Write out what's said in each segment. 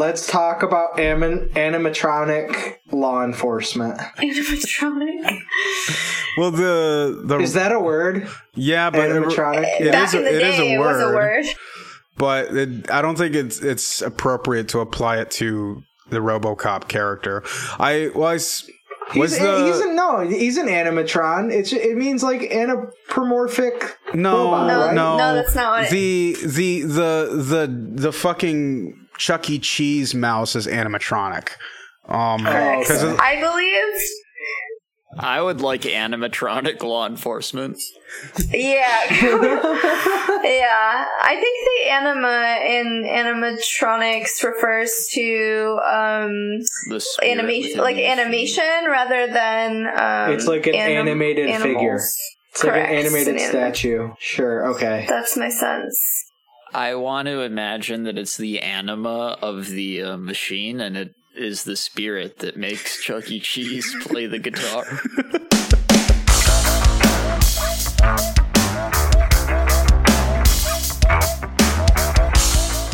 let's talk about anim- animatronic law enforcement. Animatronic. Well, the the Is that a word? yeah, but Animatronic. it Back is in a, the it day, is a it was a word, word. but it, I don't think it's it's appropriate to apply it to the RoboCop character. I was was He's, the he's a, no, he's an animatron. It's it means like anthropomorphic. no robot, No, right? no no, that's not what it- the the the the the fucking Chuck E. Cheese mouse is animatronic. Um, Correct. because I believe. I would like animatronic law enforcement. Yeah. yeah. I think the anima in animatronics refers to um The animation like the animation rather than um It's like an anim- animated animals. figure. It's like an animated It's an anim- statue. Sure. Okay. That's my sense. I want to imagine that it's the anima of the uh, machine, and it is the spirit that makes Chuck E. Cheese play the guitar.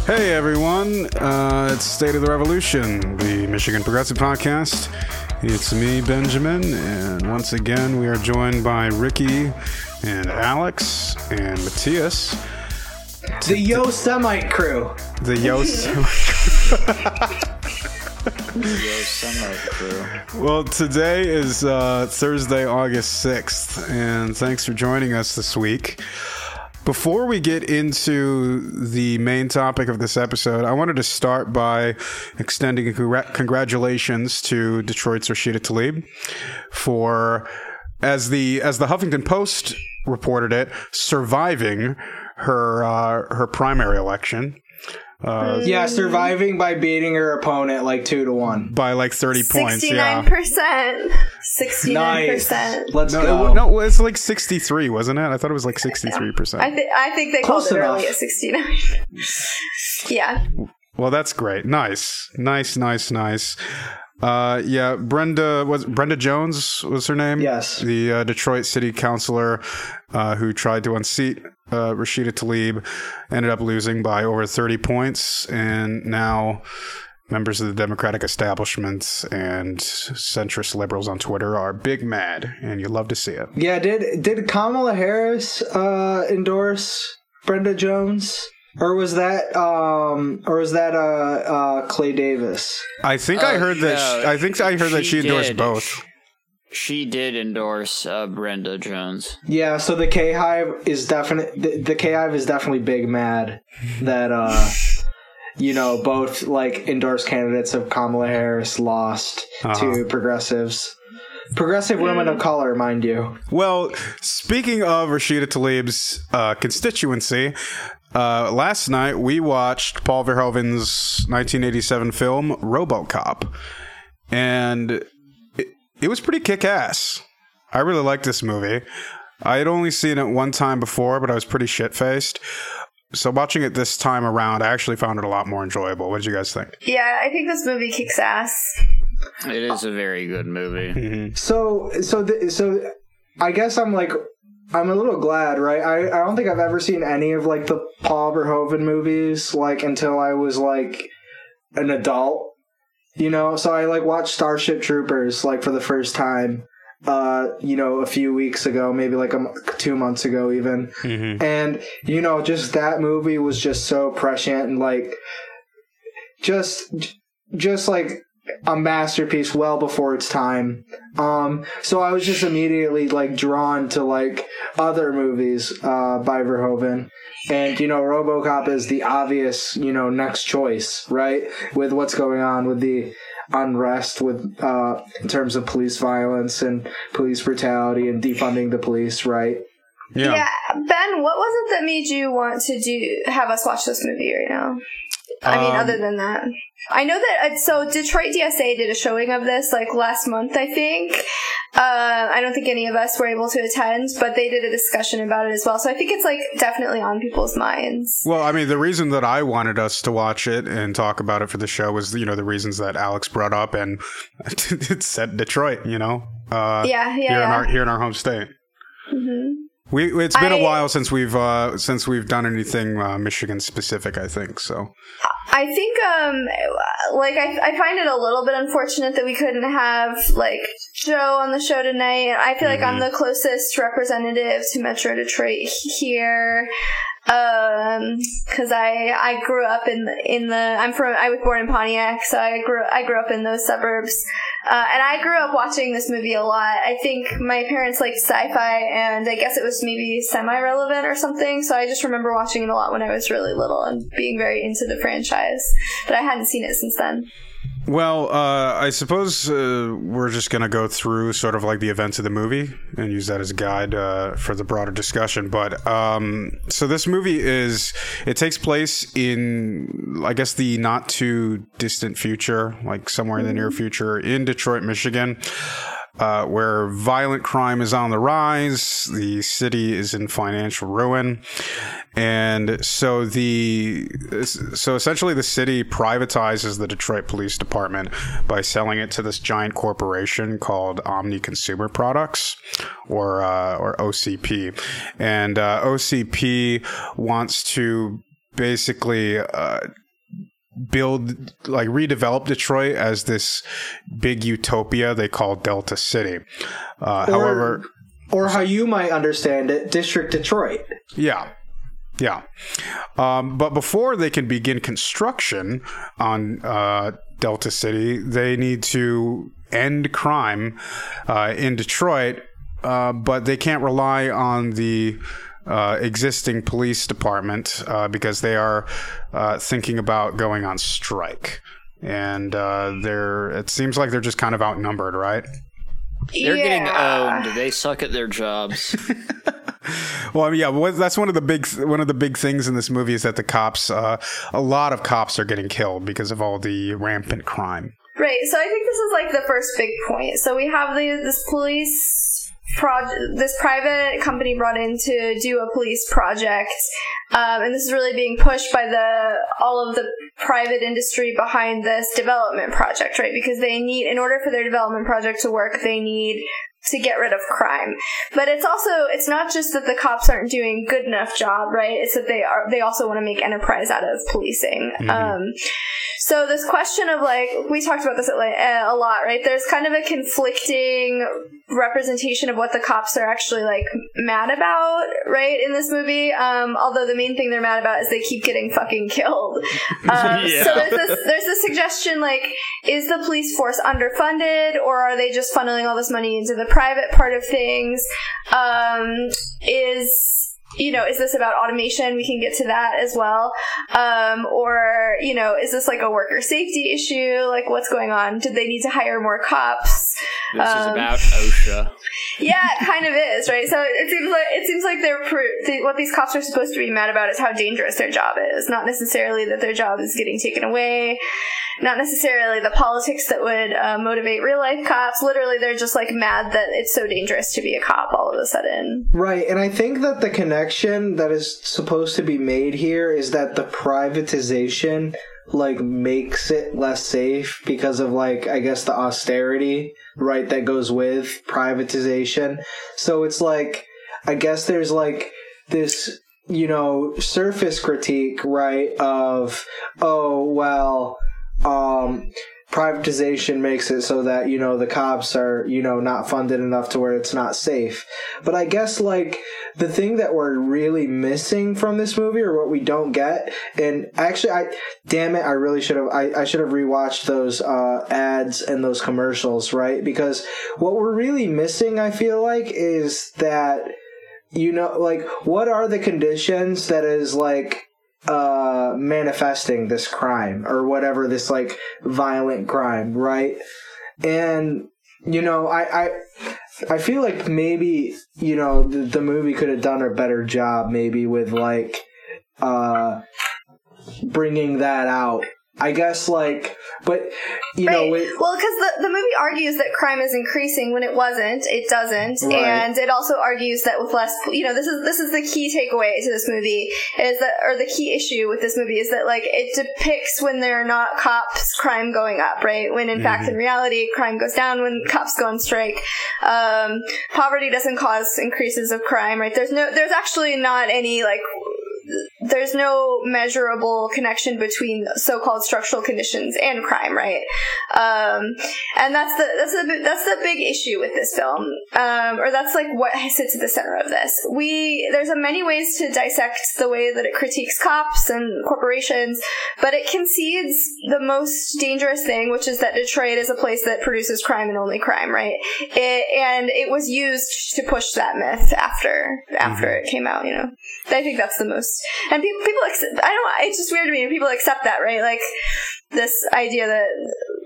Hey everyone, uh, it's State of the Revolution, the Michigan Progressive Podcast. It's me, Benjamin, and once again we are joined by Ricky and Alex and Matthias, The Yosemite crew. the Yost. Yo, sunlight crew. well, today is uh, Thursday, August 6th, and thanks for joining us this week. Before we get into the main topic of this episode, I wanted to start by extending congr- congratulations to Detroit's Rashida Tlaib for, as the as the Huffington Post reported it, surviving her uh, her primary election Uh, Yeah, surviving by beating her opponent like two to one. by like thirty points. Sixty-nine Yeah. percent. Sixty nine percent. Let's No, go. it, no, it's like sixty three, wasn't it? I thought it was like sixty three I percent. think I think they Close called it enough. early at sixty-nine. yeah. Well, that's great. Nice, nice, nice, nice. Uh, yeah, Brenda was Brenda Jones was her name. Yes. the uh, Detroit City Councilor uh, who tried to unseat uh, Rashida Tlaib ended up losing by over thirty points, and now members of the Democratic establishment and centrist liberals on Twitter are big mad, and you love to see it. Yeah, did did Kamala Harris uh, endorse Brenda Jones, or was that um, or was that uh, uh, Clay Davis? I think I Oh, heard that. yeah, She, I think I heard that she endorsed did. both. She did endorse uh, Brenda Jones. Yeah, so the K Hive is definite. The, the K Hive is definitely big mad that uh, you know both like endorsed candidates of Kamala Harris lost to progressives, progressive women of color, mind you. Well, speaking of Rashida Tlaib's uh, constituency, uh, last night we watched Paul Verhoeven's 1987 film RoboCop, and it, it was pretty kick-ass. I really liked this movie. I had only seen it one time before, but I was pretty shit-faced. So watching it this time around, I actually found it a lot more enjoyable. What did you guys think? Yeah, I think this movie kicks ass. It is a very good movie. Mm-hmm. So so th- so I guess I'm like I'm a little glad, right? I I don't think I've ever seen any of like the Paul Verhoeven movies like until I was like an adult, you know. So I like watched Starship Troopers like for the first time, uh, you know, a few weeks ago, maybe like a m- two months ago even, and you know, just that movie was just so prescient and like just just like a masterpiece well before its time. Um, so I was just immediately like drawn to like other movies uh, by Verhoeven. And you know, RoboCop is the obvious, you know, next choice, right? With what's going on with the unrest with uh in terms of police violence and police brutality and defunding the police, right? Yeah. yeah. Ben, what was it that made you want to do have us watch this movie right now? I mean, Um, other than that. I know that uh, so Detroit DSA did a showing of this like last month, I think. Uh, I don't think any of us were able to attend, but they did a discussion about it as well. So I think it's like definitely on people's minds. Well, I mean, the reason that I wanted us to watch it and talk about it for the show was, you know, the reasons that Alex brought up, and it's set Detroit, you know, uh, Yeah, yeah, here in our here in our home state. hmm We it's been a I- while since we've uh, since we've done anything uh, Michigan specific. I think so. I think, um, like, I, I find it a little bit unfortunate that we couldn't have, like, Joe on the show tonight. I feel like I'm the closest representative to Metro Detroit here. Um, cause I, I grew up in, the- in the, I'm from, I was born in Pontiac, so I grew, I grew up in those suburbs. Uh, and I grew up watching this movie a lot. I think my parents liked sci-fi, and I guess it was maybe semi-relevant or something. So I just remember watching it a lot when I was really little and being very into the franchise. But I hadn't seen it since then. Well, uh, I suppose uh, we're just going to go through sort of like the events of the movie and use that as a guide uh, for the broader discussion. But um, so this movie is, it takes place in, I guess, the not too distant future, like somewhere in the near future in Detroit, Michigan. Uh, where violent crime is on the rise, the city is in financial ruin, and so the so essentially the city privatizes the Detroit Police Department by selling it to this giant corporation called Omni Consumer Products, or uh, or OCP, and uh, OCP wants to basically. Build like redevelop Detroit as this big utopia they call Delta City. Uh, however, or how you might understand it, District Detroit. yeah. Yeah. Um, but before they can begin construction on uh, Delta City, they need to end crime uh, in Detroit, uh, but they can't rely on the uh, existing police department uh, because they are uh, thinking about going on strike. And uh, they're, it seems like they're just kind of outnumbered, right? They're getting owned. They suck at their jobs. Well, I mean, yeah, that's one of the big one of the big things in this movie is that the cops, uh, a lot of cops are getting killed because of all the rampant crime. Right. So I think this is like the first big point. So we have the this police project, this private company brought in to do a police project, um, and this is really being pushed by the all of the private industry behind this development project, right? Because they need, in order for their development project to work, they need to get rid of crime. But it's also it's not just that the cops aren't doing good enough job, right? It's that they are they also want to make enterprise out of policing. Um, so this question of like we talked about this at, uh, a lot, right? There's kind of a conflicting representation of what the cops are actually like mad about, right? In this movie, um, although the main thing they're mad about is they keep getting fucking killed. Um, Yeah. So there's this there's this suggestion like, is the police force underfunded, or are they just funneling all this money into the private part of things? Um, is you know, is this about automation? We can get to that as well. Um, or, you know, is this like a worker safety issue? Like, what's going on? Did they need to hire more cops? This is Um, about OSHA. Yeah, it kind of is, right? So it seems like it seems like they're pr- they, what these cops are supposed to be mad about is how dangerous their job is, not necessarily that their job is getting taken away, not necessarily the politics that would uh, motivate real life cops. Literally, they're just like mad that it's so dangerous to be a cop all of a sudden. Right, and I think that the connection that is supposed to be made here is that the privatization like makes it less safe because of like I guess the austerity, right, that goes with privatization. So it's like I guess there's like this you know surface critique, right, of oh well um privatization makes it so that you know the cops are you know not funded enough to where it's not safe. But i guess like the thing that we're really missing from this movie or what we don't get and actually i damn it i really should have i, I should have rewatched those uh ads and those commercials right? Because what we're really missing i feel like is that you know like what are the conditions that is like uh manifesting this crime or whatever this like violent crime right? And you know i i i feel like maybe you know the, the movie could have done a better job maybe with like uh bringing that out I guess like, but you know, Right. with, well, because the, the movie argues that crime is increasing when it wasn't. It doesn't, Right. and it also argues that with less, you know, this is this is the key takeaway to this movie is that, or the key issue with this movie is that like it depicts when there are not cops, crime going up, right? When in fact, in reality, crime goes down when cops go on strike. Um, poverty doesn't cause increases of crime, right? There's no, there's actually not any like there's no measurable connection between so-called structural conditions and crime, right? Um, and that's the that's the that's the big issue with this film, um, or that's like what sits at the center of this. We there's a many ways to dissect the way that it critiques cops and corporations, but it concedes the most dangerous thing, which is that Detroit is a place that produces crime and only crime, right? It, and it was used to push that myth after after it came out, you know. I think that's the most, and people people accept, I don't. It's just weird to me. People accept that, right? Like this idea that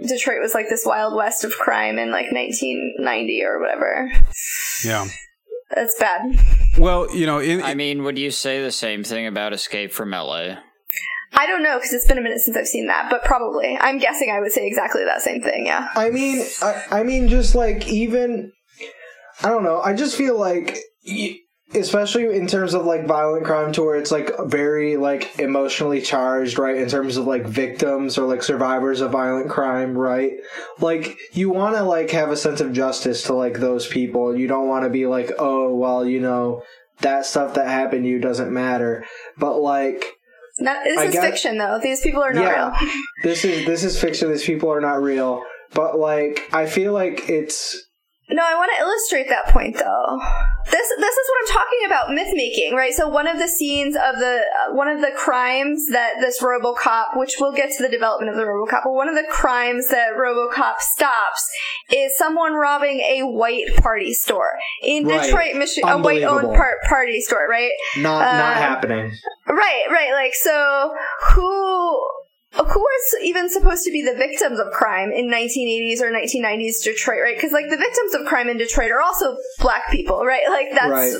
Detroit was like this wild west of crime in like 1990 or whatever. Yeah. That's bad. Well, you know, in, I mean, would you say the same thing about Escape from LA? I don't know because it's been a minute since I've seen that, but probably. I'm guessing I would say exactly that same thing. Yeah. I mean, I, I mean, just like even, I don't know. I just feel like, y- especially in terms of like violent crime, to where it's like very like emotionally charged, right? In terms of like victims or like survivors of violent crime, right? Like you want to like have a sense of justice to like those people. You don't want to be like, oh well, you know, that stuff that happened to you doesn't matter. But like. Not, this I is got- fiction, though. These people are not Yeah. real. this is this is fiction. These people are not real. But like, I feel like it's No, I want to illustrate that point though. This this is what I'm talking about myth making, right? So one of the scenes of the uh, one of the crimes that this RoboCop, which we'll get to the development of the RoboCop, but one of the crimes that RoboCop stops is someone robbing a white party store in Right. Detroit, Michigan, a white owned par- party store, right? not not Uh, happening. Right, right. Like, so who who is even supposed to be the victims of crime in 1980s or 1990s Detroit, right? Because like the victims of crime in Detroit are also black people, right? Like that's Right.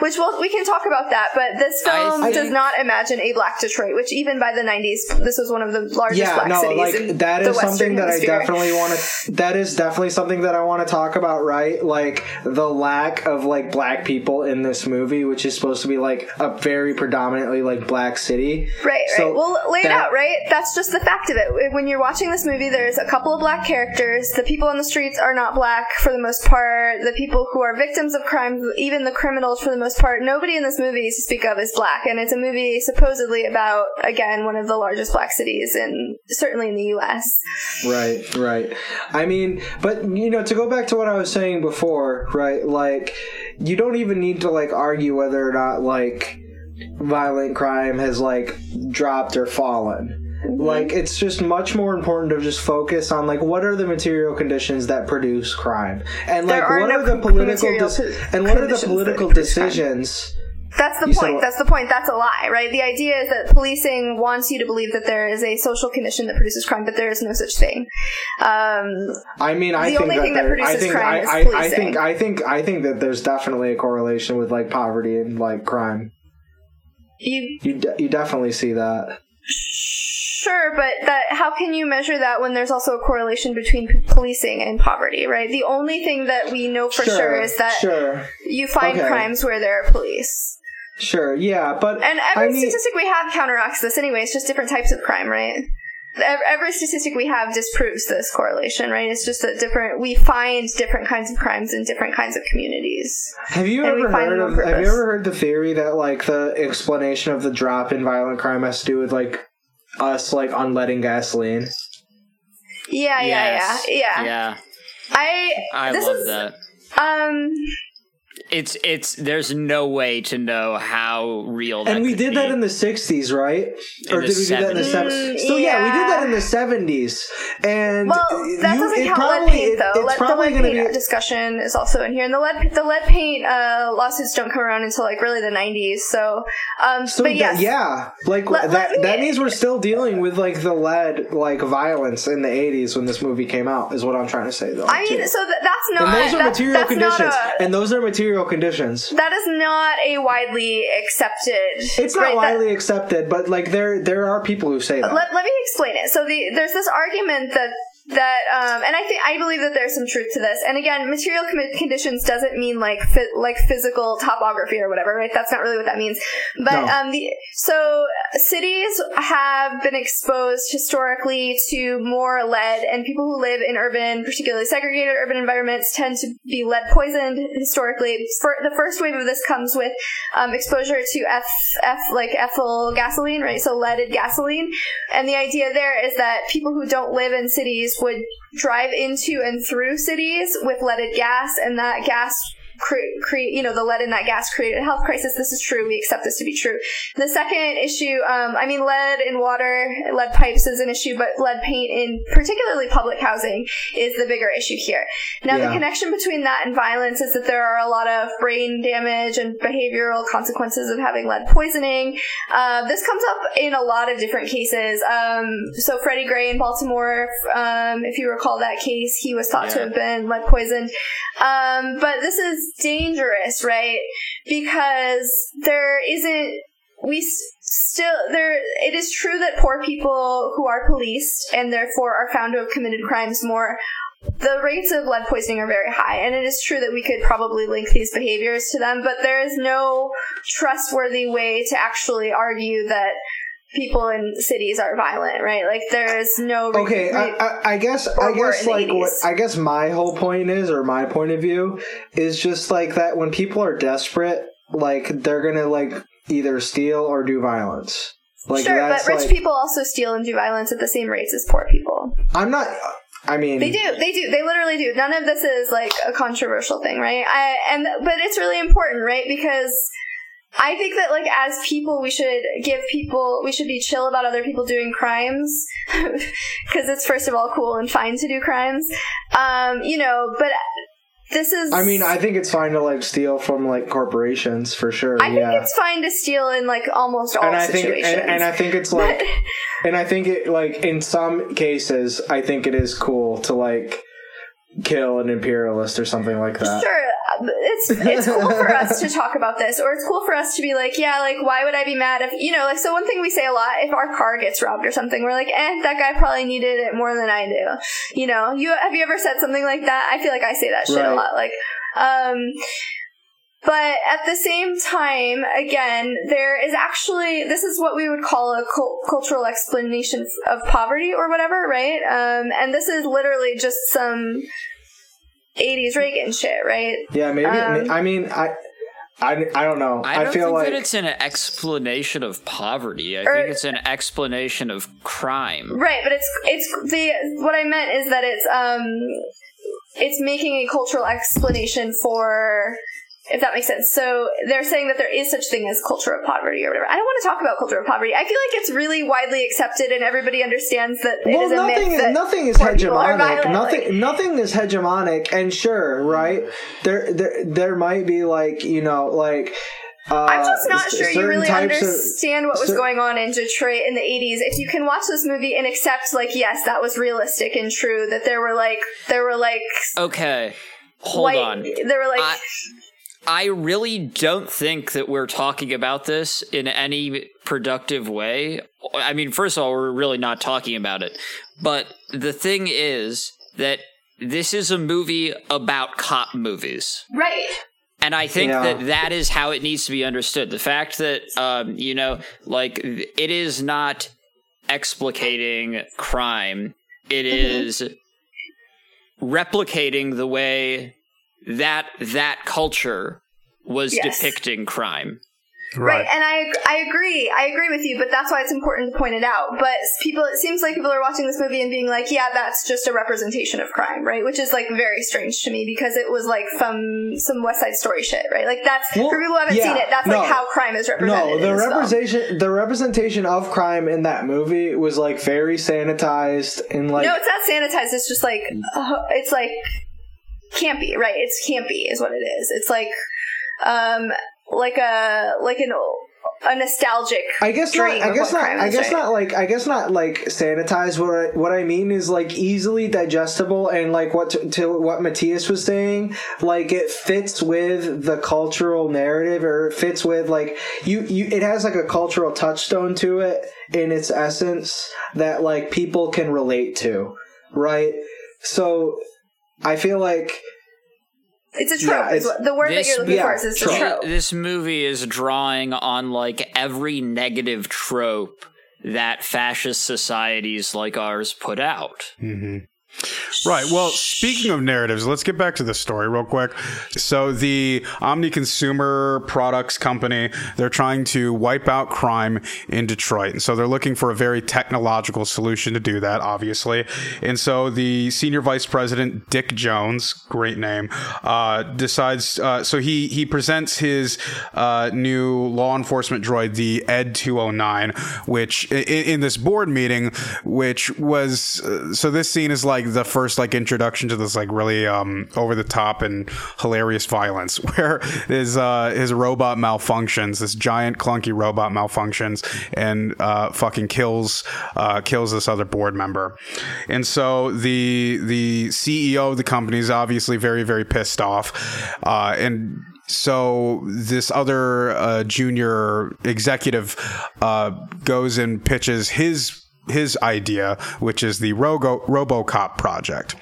which we'll, we can talk about that. But this I film think- does not imagine a black Detroit, which even by the 90s, this was one of the largest Yeah, black no, cities. like in that the is something Western that I definitely want to. That is definitely something that I want to talk about, right? Like the lack of like black people in this movie, which is supposed to be like a very predominantly like black city. Right, right. Well, laid that- out, right? That's just the fact of it. When you're watching this movie, there's a couple of black characters. The people on the streets are not black for the most part. The people who are victims of crime, even the criminals for the most part, nobody in this movie to speak of is black. And it's a movie supposedly about, again, one of the largest black cities in, certainly in the U.S. Right, right. I mean, but you know, to go back to what I was saying before, right? Like, you don't even need to like argue whether or not like violent crime has like dropped or fallen. Mm-hmm. Like, it's just much more important to just focus on like what are the material conditions that produce crime, and like are what no are the political material dis- co- and what are the political crime. decisions. That's the You point. That's the point. That's a lie, right? The idea is that policing wants you to believe that there is a social condition that produces crime, but there is no such thing. Um, I mean, I The think only that thing that there- I produces think crime I, is I, I think I think I think that there's definitely a correlation with like poverty and like crime. you You de- you definitely see that. Sure, but that how can you measure that when there's also a correlation between p- policing and poverty, right? The only thing that we know for sure, is that sure, you find Okay. crimes where there are police. sure, yeah, but And every I mean, statistic we have counteracts this anyway. It's just different types of crime, right? Every statistic we have disproves this correlation, right? It's just that different. We find different kinds of crimes in different kinds of communities. have you ever heard of? Have you ever heard the theory that like the explanation of the drop in violent crime has to do with like us like unleading gasoline? Yeah, Yes. yeah, yeah, yeah. Yeah, I I this love is that. um It's it's there's no way to know how real that And we could did that in the '60s, right? or did we do that in the 70s. '70s? So yeah. we did that in the '70s, and Well, that you- doesn't it count probably, lead paint it- though. it's Lead, the lead paint be discussion is also in here, and the lead the lead paint uh, lawsuits don't come around until like really the '90s. So, um, So but that- yes, yeah, like Let- that. me- that means we're still dealing with like the lead like violence in the '80s when this movie came out. Is what I'm trying to say though. I too. mean, so th- that's not and those are that's, material conditions, a, and those are material material conditions. That is not a widely accepted. It's not right, that- widely accepted, but like there there are people who say that. let, let me explain it. So the there's this argument that that um, and I think I believe that there's some truth to this. And again, material com- conditions doesn't mean like fi- like physical topography or whatever, right? That's not really what that means. But No. um, the so cities have been exposed historically to more lead, and people who live in urban, particularly segregated urban environments, tend to be lead poisoned historically. For, the first wave of this comes with um, exposure to F, F like ethyl gasoline, right? So leaded gasoline. And the idea there is that people who don't live in cities would drive into and through cities with leaded gas, and that gas create, create you know, the lead in that gas created a health crisis. This is true. We accept this to be true. The second issue, um, I mean, lead in water, lead pipes is an issue, but lead paint in particularly public housing is the bigger issue here. Now, Yeah. the connection between that and violence is that there are a lot of brain damage and behavioral consequences of having lead poisoning. Uh, this comes up in a lot of different cases. Um, so Freddie Gray in Baltimore, um, if you recall that case, he was thought to have been lead poisoned. Um, but this is dangerous, right? Because there isn't we still there it is true that poor people who are policed and therefore are found to have committed crimes more the rates of lead poisoning are very high and it is true that we could probably link these behaviors to them but there is no trustworthy way to actually argue that people in cities are violent right like there is no re- Okay, I, re- I, I guess I guess like what I guess my whole point is, or my point of view, is just like that when people are desperate, like they're gonna like either steal or do violence. Like sure but rich like people also steal and do violence at the same rates as poor people I'm not. I mean, They do. They do. They literally do. None of this is like a controversial thing, right? I and but it's really important, right? Because I think that like as people, we should give people we should be chill about other people doing crimes because it's first of all cool and fine to do crimes, um, you know. But this is. I mean, I think it's fine to like steal from like corporations for sure. I think yeah. it's fine to steal in like almost all and I think situations. and, and I think it's like and I think it like in some cases I think it is cool to like kill an imperialist or something like that. Sure, it's it's cool for us to talk about this, or it's cool for us to be like, yeah, like why would I be mad if you know, like so one thing we say a lot if our car gets robbed or something, we're like, eh, that guy probably needed it more than I do. You know, you have you ever said something like that? I feel like I say that shit a lot, like, um. But at the same time, again, there is actually this is what we would call a cul- cultural explanation of poverty or whatever, right? Um, and this is literally just some 80s Reagan shit, right? Yeah, maybe. Um, I mean, I, I, I don't know. I don't feel think like that it's an explanation of poverty. I Or- think it's an explanation of crime. Right, but it's it's the what I meant is that it's um it's making a cultural explanation for if that makes sense. So they're saying that there is such thing as culture of poverty or whatever. I don't want to talk about culture of poverty. I feel like it's really widely accepted and everybody understands that it well, is a nothing, myth that nothing is poor people are hegemonic. Nothing, like- nothing is hegemonic. And sure, right? There, there, there might be like you know, like. Uh, I'm just not sure you really types of- understand what was cer- going on in Detroit in the 80s. If you can watch this movie and accept, like, yes, that was realistic and true, that there were like, there were like, Okay, hold white, on. there were like, I, I really don't think that we're talking about this in any productive way. I mean, first of all, we're really not talking about it. But the thing is that this is a movie about cop movies. right. And I think Yeah. that that is how it needs to be understood. The fact that, um, you know, like it is not explicating crime, It is replicating the way that that culture was Yes. depicting crime. Right. and I I agree. I agree with you, but that's why it's important to point it out. But people, it seems like people are watching this movie and being like, "Yeah, that's just a representation of crime," right? Which is like very strange to me because it was like from some West Side Story shit, right? Like that's Well, for people who haven't yeah, seen it. That's no. like how crime is represented. No, the this film. representation the representation of crime in that movie was like very sanitized and like no, it's not sanitized. It's just like uh, it's like campy, right? It's campy, is what it is. It's like um like a like an a nostalgic. I guess not. I guess not. I guess right? not like. I guess not like sanitized. What I, what I mean is like easily digestible and like what to, to what Matthias was saying. Like it fits with the cultural narrative, or it fits with like you. You. It has like a cultural touchstone to it in its essence that like people can relate to, right? So I feel like It's a trope. Yeah, it's- the word that This- you're looking yeah, for is a trope. trope. This movie is drawing on like every negative trope that fascist societies like ours put out. Mm-hmm. Right. Well, speaking of narratives, let's get back to the story real quick. So, the Omni Consumer Products Company, they're trying to wipe out crime in Detroit. And so they're looking for a very technological solution to do that, obviously. And so the senior vice president, Dick Jones, great name, uh, decides, uh, so he, he presents his uh, new law enforcement droid, the Ed 209, which in, in this board meeting, which was, uh, so this scene is like the first like introduction to this like really um, over the top and hilarious violence where his uh, his robot malfunctions, this giant clunky robot malfunctions and uh, fucking kills uh, kills this other board member, and so the the CEO of the company is obviously very very pissed off, uh, and so this other uh, junior executive uh, goes and pitches his his idea, which is the Rogo, RoboCop project.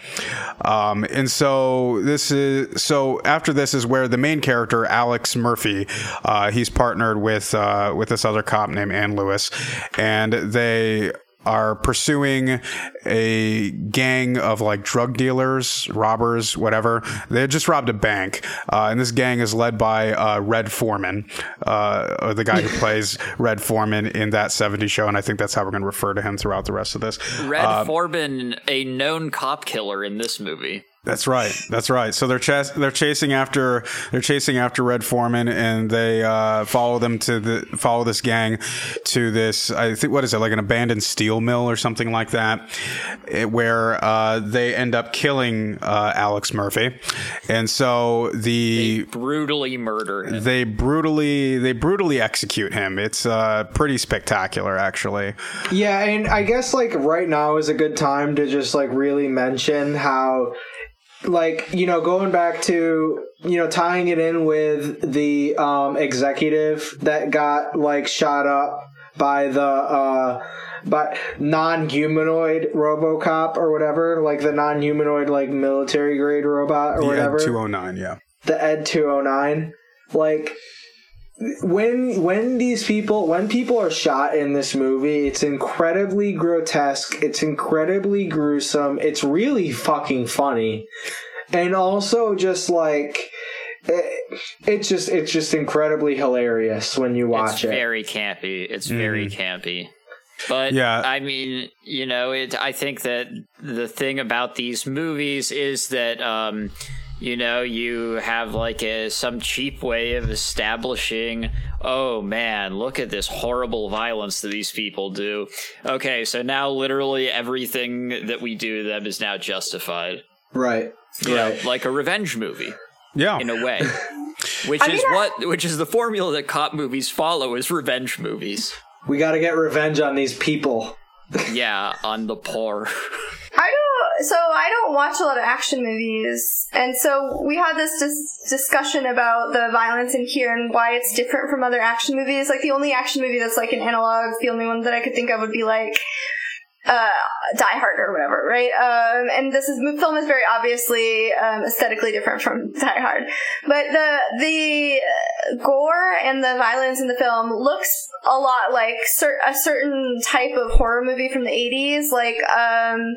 Um, and so this is so after this is where the main character Alex Murphy, uh, he's partnered with uh, with this other cop named Ann Lewis, and they are pursuing a gang of like drug dealers, robbers, whatever. They had just robbed a bank, uh, and this gang is led by uh, Red Foreman, uh, or the guy who plays Red Foreman in that '70s show, and I think that's how we're going to refer to him throughout the rest of this. Red Foreman, a known cop killer in this movie. That's right. That's right. So they're chas- they're chasing after they're chasing after Red Foreman, and they uh, follow them to the follow this gang to this. I think what is it like an abandoned steel mill or something like that, eh, where uh, they end up killing uh, Alex Murphy, and so the Brutally murder him. they brutally they brutally execute him. It's uh, pretty spectacular, actually. Yeah, and I guess like right now is a good time to just like really mention how like you know going back to you know tying it in with the um executive that got like shot up by the uh by non-humanoid robocop or whatever like the non-humanoid like military grade robot or The whatever Ed 209, yeah. the Ed 209 like when when these people when people are shot in this movie it's incredibly grotesque it's incredibly gruesome it's really fucking funny and also just like it, it's just it's just incredibly hilarious when you watch it's it very campy. It's very campy. But Yeah. I mean, you know, it. I think that the thing about these movies is that, um, you know, you have like a some cheap way of establishing. Oh man, look at this horrible violence that these people do. Okay, so now literally everything that we do to them is now justified. right You know, right like a revenge movie Yeah. in a way. Which I is mean, I- what which is the formula that cop movies follow is revenge movies. we got to get revenge on these people Yeah, on the poor. I don't. So I don't watch a lot of action movies, and so we had this dis- discussion about the violence in here and why it's different from other action movies. Like the only action movie that's like an analog, the only one that I could think of would be like uh, Die Hard or whatever, right? Um, and this is film is very obviously um, aesthetically different from Die Hard, but the the gore and the violence in the film looks a lot like cer- a certain type of horror movie from the 80s, like um,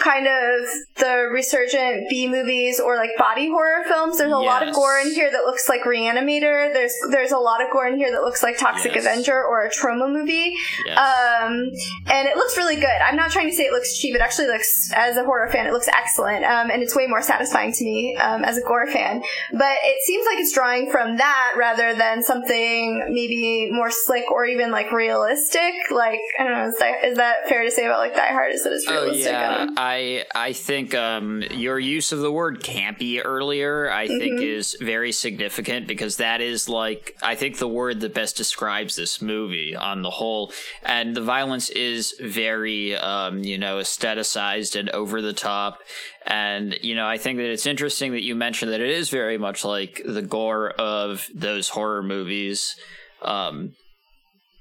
kind of the resurgent B movies or like body horror films. There's a lot of gore in here that looks like Reanimator. There's there's a lot of gore in here that looks like Toxic Yes. Avenger or a Troma movie. Yes. Um, and it looks really good. I'm not trying to say it looks cheap. It actually looks, as a horror fan, it looks excellent, um, and it's way more satisfying to me um, as a gore fan. But it seems like it's drawing from that rather than something maybe more slick or even like realistic. Like I don't know, is that, is that fair to say about like Die Hard? Is that it's Oh realistic? I yeah. I I think um, your use of the word campy earlier, I think, Mm-hmm. is very significant because that is like I think the word that best describes this movie on the whole, and the violence is very um, you know aestheticized and over the top, and you know I think that it's interesting that you mentioned that it is very much like the gore of those horror movies. Um,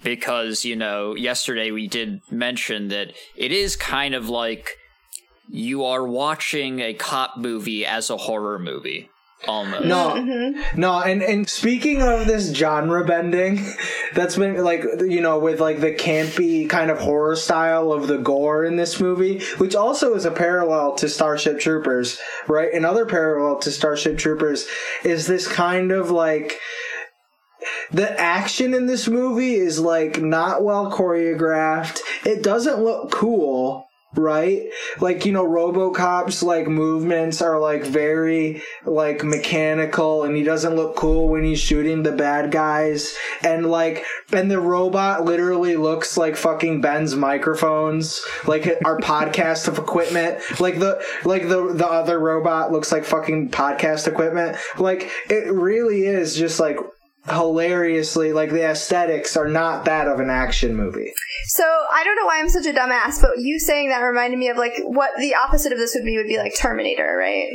because you know yesterday we did mention that it is kind of like you are watching a cop movie as a horror movie almost No, Mm-hmm. no, and and speaking of this genre bending, that's been like you know with like the campy kind of horror style of the gore in this movie, which also is a parallel to Starship Troopers, right? Another parallel to Starship Troopers is this kind of like the action in this movie is like not well choreographed. It doesn't look cool, right? Like, you know, Robocop's like movements are like very like mechanical and he doesn't look cool when he's shooting the bad guys. And like, and the robot literally looks like fucking Ben's microphones, like our podcast of equipment. Like the, like the, the other robot looks like fucking podcast equipment. Like, it really is just like, hilariously like the aesthetics are not that of an action movie. So I don't know why I'm such a dumbass, but you saying that reminded me of like what the opposite of this would be would be like Terminator, right?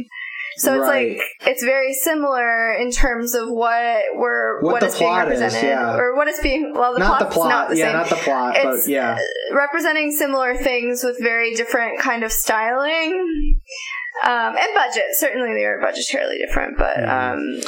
So it's Right. like it's very similar in terms of what we're What what is being plot is, represented yeah. or what is being well the not the plot. not the yeah, same. not the plot, It's- but yeah. representing similar things with very different kind of styling. Um, and budget. Certainly they are budgetarily different, but um,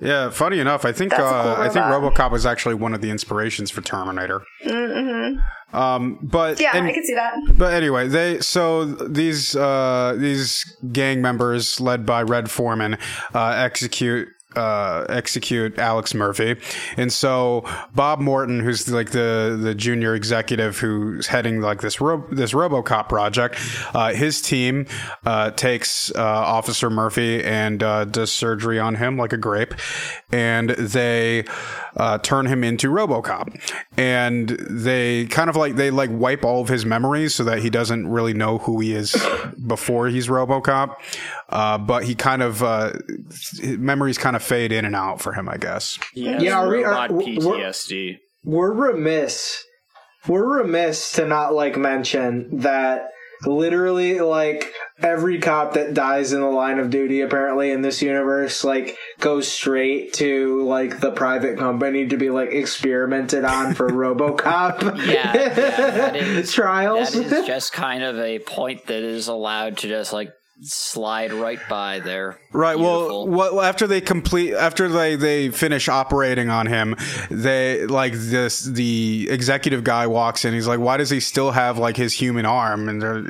Yeah, funny enough, I think uh, cool I think. RoboCop was actually one of the inspirations for Terminator. mm-hmm. Um, but yeah, and- I can see that. But anyway, they so these uh, these gang members led by Red Foreman uh, execute uh, execute Alex Murphy, and so Bob Morton, who's like the the junior executive who's heading like this ro- this RoboCop project, uh, his team uh, takes uh, Officer Murphy and uh, does surgery on him like a grape, and they uh, turn him into RoboCop, and they kind of like they like wipe all of his memories so that he doesn't really know who he is before he's RoboCop, uh, but he kind of uh, memories kind of fade in and out for him, I guess. He has Yeah, are we- are- robot w- we're- PTSD. We're remiss. We're remiss to not like mention that literally like every cop that dies in the line of duty apparently in this universe like goes straight to like the private company to be like experimented on for RoboCop Yeah, yeah, that is- trials. That is just kind of a point that is allowed to just like slide right by there. Right. Beautiful. Well, what, after they complete, after they they finish operating on him, they like this. The executive guy walks in. He's like, "Why does he still have like his human arm?" And they're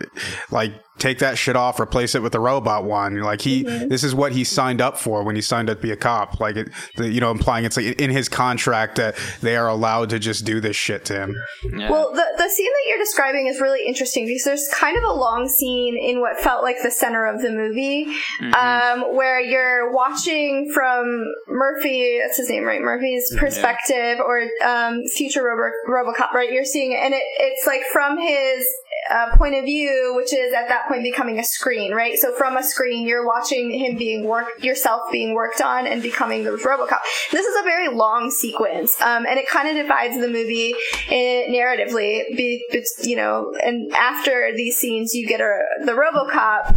like, "Take that shit off. Replace it with a robot one." You're like he, this is what he signed up for when he signed up to be a cop. Like it, the, you know, implying it's like in his contract that they are allowed to just do this shit to him. Yeah. Well, the the scene that you're describing is really interesting because there's kind of a long scene in what felt like the center of the movie, um, where you're watching from Murphy. That's his name, right? Murphy's perspective, or um, future Robo- RoboCop. Right? You're seeing it, and it, it's like from his. Uh, point of view, which is at that point becoming a screen, right? So from a screen, you're watching him being worked, yourself being worked on, and becoming the RoboCop. This is a very long sequence, um, and it kind of divides the movie in, narratively. Be, be- you know, and after these scenes, you get a, the RoboCop,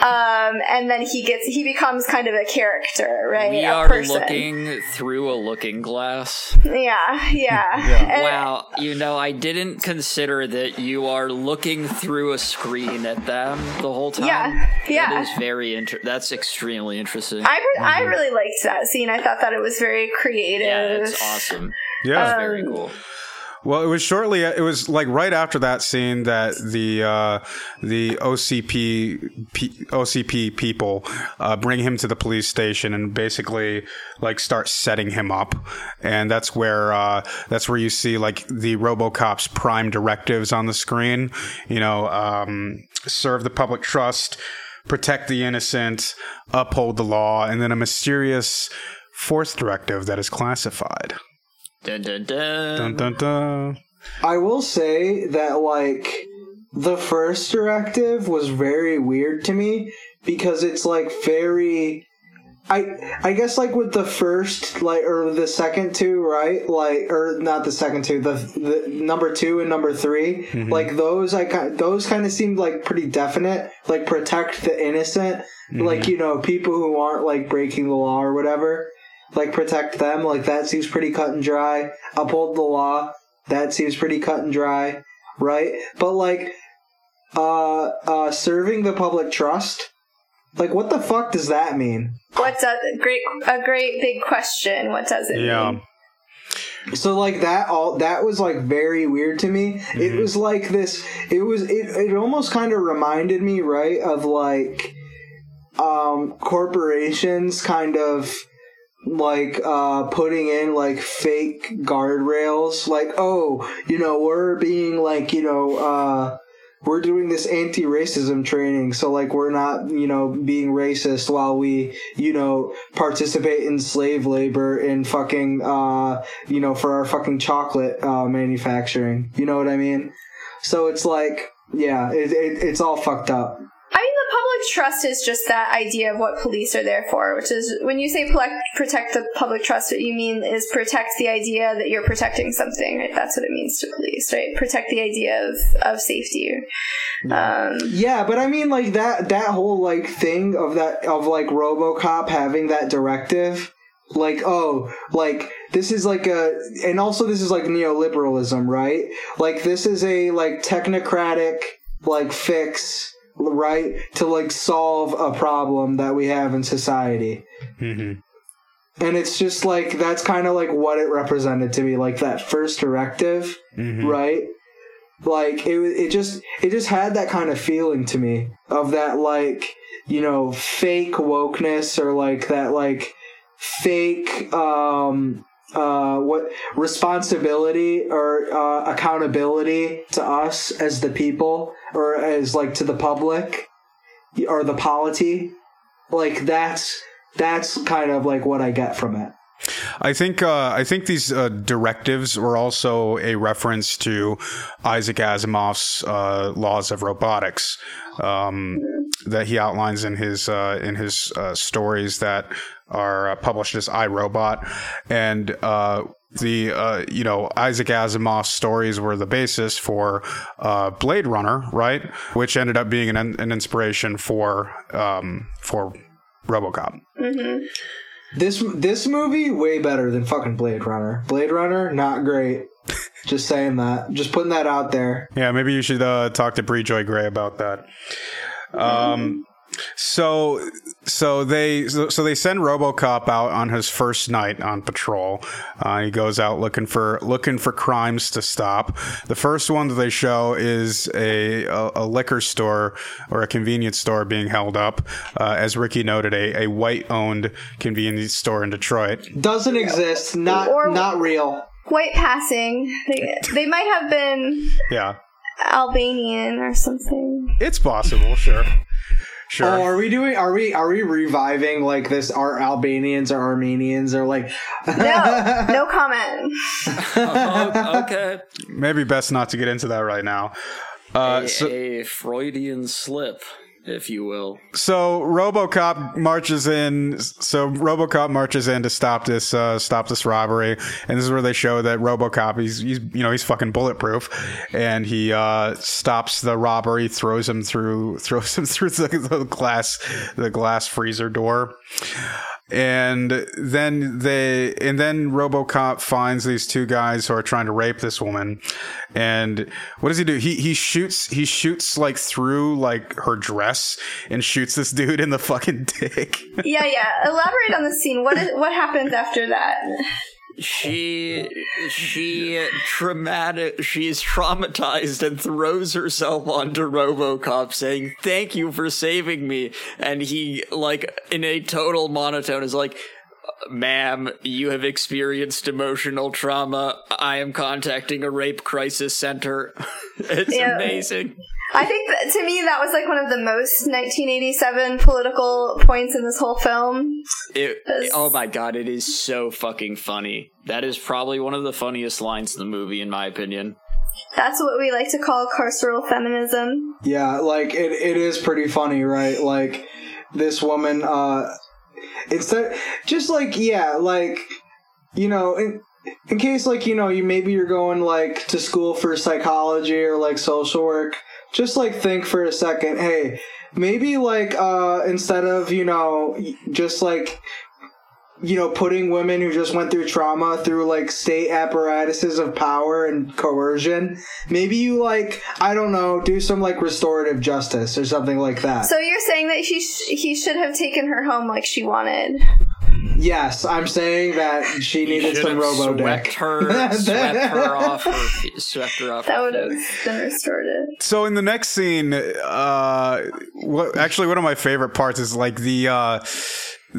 um, and then he gets he becomes kind of a character, right? we a are person. looking through a looking glass. Yeah, yeah. And- Wow, you know, I didn't consider that you are looking through a screen at them the whole time. Yeah, yeah. That is very inter- That's extremely interesting. I, re- I really liked that scene. I thought that it was very creative. yeah, it's awesome. Yeah. It's very Um, cool. Well, it was shortly. It was like right after that scene that the uh, the OCP P, OCP people uh, bring him to the police station and basically like start setting him up, and that's where uh, that's where you see like the RoboCop's prime directives on the screen. You know, um, serve the public trust, protect the innocent, uphold the law, and then a mysterious fourth directive that is classified. Dun, dun, dun. Dun. dun dun. I will say that like the first directive was very weird to me because it's like very I I guess like with the first like or the second two right? Like or not the second two the the number two and number 3 mm-hmm. like those I kind those kind of seemed like pretty definite like protect the innocent. Mm-hmm. Like you know people who aren't like breaking the law or whatever like protect them. Like that seems pretty cut and dry. Uphold the law. That seems pretty cut and dry right? But like uh uh serving the public trust? Like what the fuck does that mean? What's a great a great big question? What does it Yeah. mean? so like that all that was like very weird to me. It was like this it was it, it almost kind of reminded me right of like um corporations kind of like uh putting in like fake guardrails. Like oh you know we're being like you know uh we're doing this anti-racism training. So like we're not you know being racist while we you know participate in slave labor in fucking uh you know for our fucking chocolate uh manufacturing. You know what i mean? So it's like yeah it, it, it's all fucked up public trust is just that idea of what police are there for, which is when you say protect, protect the public trust, what you mean is protect the idea that you're protecting something, right? That's what it means to police, right? Protect the idea of, of safety. Um, Yeah, but I mean, like that that whole like thing of that of like RoboCop having that directive, like oh, like this is like a, and also this is like neoliberalism, right? Like this is a like technocratic like fix, right, to like solve a problem that we have in society. Mhm. And it's just like that's kind of like what it represented to me, like that first directive Mhm. right? Like it, it just, it just had that kind of feeling to me of that, like you know, fake wokeness or like that, like fake, um, uh, what responsibility or uh, accountability to us as the people or as like to the public or the polity. Like that's that's kind of like what I get from it. I think uh, I think these uh, directives were also a reference to Isaac Asimov's uh, laws of robotics um, that he outlines in his uh, in his uh, stories that are uh, published as I, Robot, and uh, the uh, you know Isaac Asimov's stories were the basis for uh, Blade Runner, right? Which ended up being an, an inspiration for um, for RoboCop. This this movie way better than fucking Blade Runner. Blade Runner not great. Just saying that. Just putting that out there. Yeah, maybe you should uh, talk to Bree Joy Gray about that. Um, so so they so, so they send RoboCop out on his first night on patrol. Uh, he goes out looking for looking for crimes to stop. The first one that they show is a a, a liquor store or a convenience store being held up. Uh, as Ricky noted, a, a white owned convenience store in Detroit. Doesn't exist. Not Or- not real. white passing. They, they might have been Yeah, Albanian or something. it's possible. Sure, sure. Oh, are we doing? Are we? Are we reviving like this? Are Albanians or Armenians or like? No, no comment. Oh, okay. Maybe best not to get into that right now. Uh, a, so, a Freudian slip, if you will. So RoboCop marches in. So RoboCop marches in to stop this uh, stop this robbery, and this is where they show that RoboCop he's he's you know he's fucking bulletproof, and he uh, stops the robbery, throws him through throws him through the, the glass the glass freezer door. And then they, and then RoboCop finds these two guys who are trying to rape this woman. And what does he do? He he shoots he shoots like through like her dress and shoots this dude in the fucking dick. Yeah, yeah. Elaborate on the scene. What is what happens after that? She she traumatic she's traumatized and throws herself onto RoboCop saying thank you for saving me. And he like in a total monotone is like ma'am you have experienced emotional trauma. I am contacting a rape crisis center. It's Yeah. amazing I think that, to me that was like one of the most 1987 political points in this whole film. It, Yes. oh my god, it is so fucking funny. That is probably one of the funniest lines in the movie, in my opinion. That's what we like to call carceral feminism. Yeah, like it, it is pretty funny, right? Like this woman, uh, instead, just like yeah, like you know, in, in case like you know, you maybe you're going like to school for psychology or like social work, just like think for a second, hey, maybe like uh, instead of you know, just like you know, putting women who just went through trauma through like state apparatuses of power and coercion. Maybe you like, I don't know, do some like restorative justice or something like that. So you're saying that he sh- he should have taken her home like she wanted. Yes, I'm saying that she You needed some robo swept dick. her, swept her off, her, swept her off. That would have been restorative. So in the next scene, uh, what actually one of my favorite parts is like the. Uh,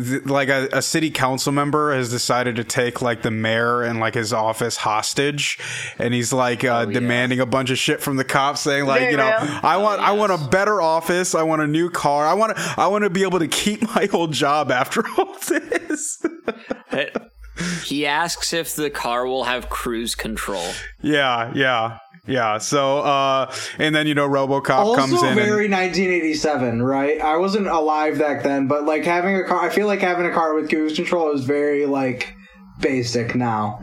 th- like a, a city council member has decided to take like the mayor and like his office hostage, and he's like uh, yeah. demanding a bunch of shit from the cops, saying like, Very you know, real. I want, I want a better office, I want a new car, I want, to, I want to be able to keep my old job after all this. He asks if the car will have cruise control. yeah, yeah, yeah. So, uh, and then you know, RoboCop comes Also in. and- very 1987, right? I wasn't alive back then, but like having a car, I feel like having a car with cruise control is very like basic now.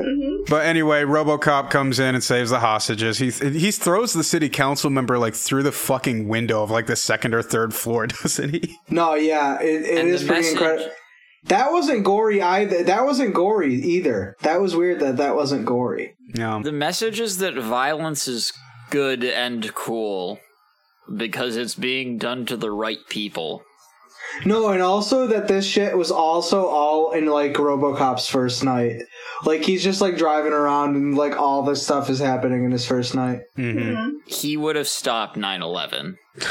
But anyway, RoboCop comes in and saves the hostages. He he throws the city council member like through the fucking window of like the second or third floor, doesn't he? No, yeah, it, it And is the pretty incredible. That wasn't gory either. That wasn't gory either. That was weird that that wasn't gory. Yeah. The message is that violence is good and cool because it's being done to the right people. No, and also that this shit was also all in like RoboCop's first night. Like he's just like driving around and like all this stuff is happening in his first night. hmm He would have stopped 9 11.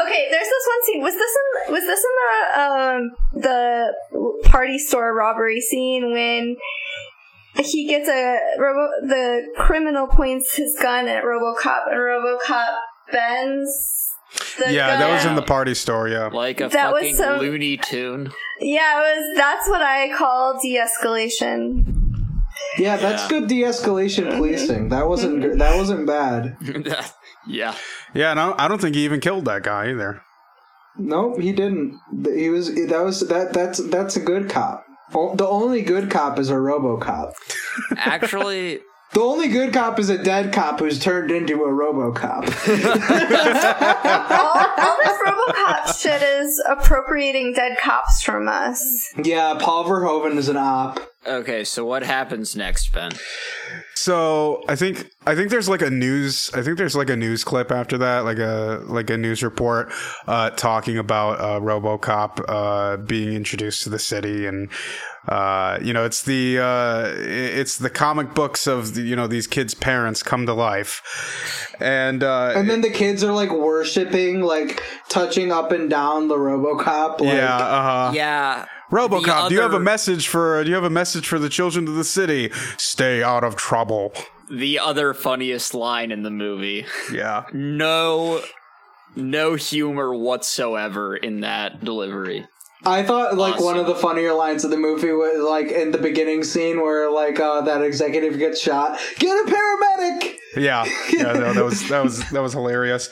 Okay, there's this one scene. Was this in was this in the um the party store robbery scene when he gets a robo the criminal points his gun at RoboCop and RoboCop bends the Yeah, gun. that was in the party store. Yeah. Like a That was fucking some- Looney Tune. Yeah, it was that's what I call de-escalation. Yeah, that's Yeah. good de-escalation policing. That wasn't good. that wasn't bad. yeah. Yeah, and I, I don't think he even killed that guy either. Nope, he didn't. He was that was that that's that's a good cop. The only good cop is a RoboCop. Actually, The only good cop is a dead cop who's turned into a RoboCop. all, all this RoboCop shit is appropriating dead cops from us. yeah, Paul Verhoeven is an op. okay, so what happens next, Ben? So I think I think there's like a news I think there's like a news clip after that, like a like a news report uh, talking about uh, RoboCop uh, being introduced to the city, and uh, you know it's the uh, it's the comic books of the, you know these kids' parents come to life, and uh, And then the kids are like worshiping, like touching up and down the RoboCop. Like, yeah, uh, huh. Yeah. RoboCop, the do you have a message for do you have a message for the children of the city? Stay out of trouble. The other funniest line in the movie. Yeah. No no humor whatsoever in that delivery. I thought like Awesome. one of the funnier lines of the movie was like in the beginning scene where like uh, that executive gets shot. Get a paramedic. Yeah, yeah, no, that was that was that was hilarious.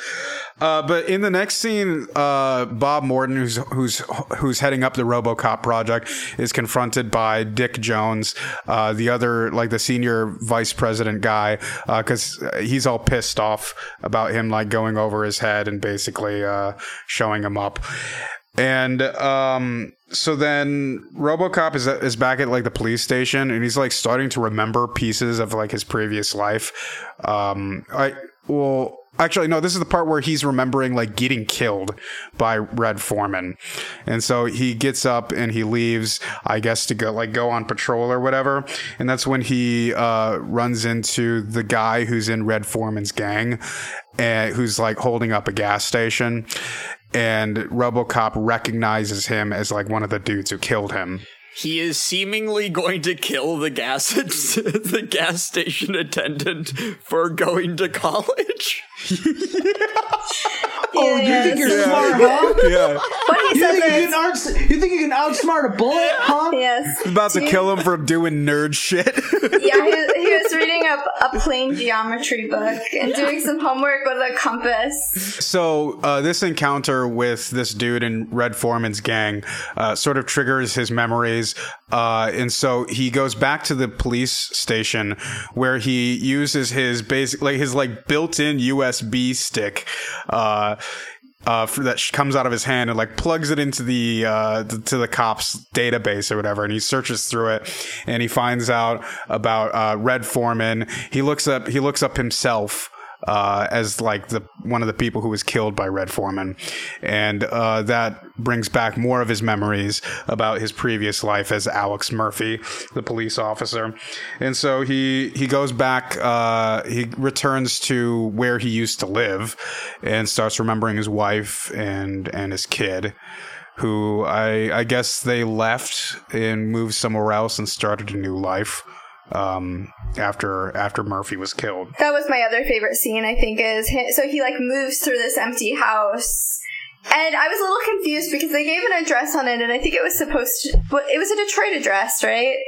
Uh, but in the next scene, uh, Bob Morton, who's who's who's heading up the RoboCop project, is confronted by Dick Jones, uh, the other like the senior vice president guy, because he's all pissed off about him like going over his head and basically uh, showing him up. And um, so then RoboCop is is back at like the police station, and he's like starting to remember pieces of like his previous life. Um, I well, actually, no, this is the part where he's remembering like getting killed by Red Forman. And so he gets up and he leaves, I guess, to go like go on patrol or whatever. And that's when he uh, runs into the guy who's in Red Forman's gang and who's like holding up a gas station. And Robocop recognizes him as like one of the dudes who killed him. He is seemingly going to kill the gas the gas station attendant for going to college. Oh, you Yes. think you're Yeah. smart, huh? Yeah. But he You think, you, can out, you think you can outsmart a bullet, huh? Yes. About to you- kill him for doing nerd shit. Yeah, he, was- he was reading a, a plane geometry book and doing some homework with a compass. So uh, this encounter with this dude in Red Forman's gang uh, sort of triggers his uh, and so he goes back to the police station where he uses his basic, like his like built-in USB stick. Uh, uh, for, that comes out of his hand and like plugs it into the uh, th- to the cops database or whatever, and he searches through it and he finds out about uh, Red Forman. He looks up he looks up himself uh, as like the one of the people who was killed by Red Forman, and uh, that brings back more of his memories about his previous life as Alex Murphy, the police officer, and so he he goes back. Uh, he returns to where he used to live, and starts remembering his wife and and his kid. Who I I guess they left and moved somewhere else and started a new life um, after after Murphy was killed. That was my other favorite scene, I think, is so he like moves through this empty house. And I was a little confused because they gave an address on it, and I think it was supposed to. It was a Detroit address, right?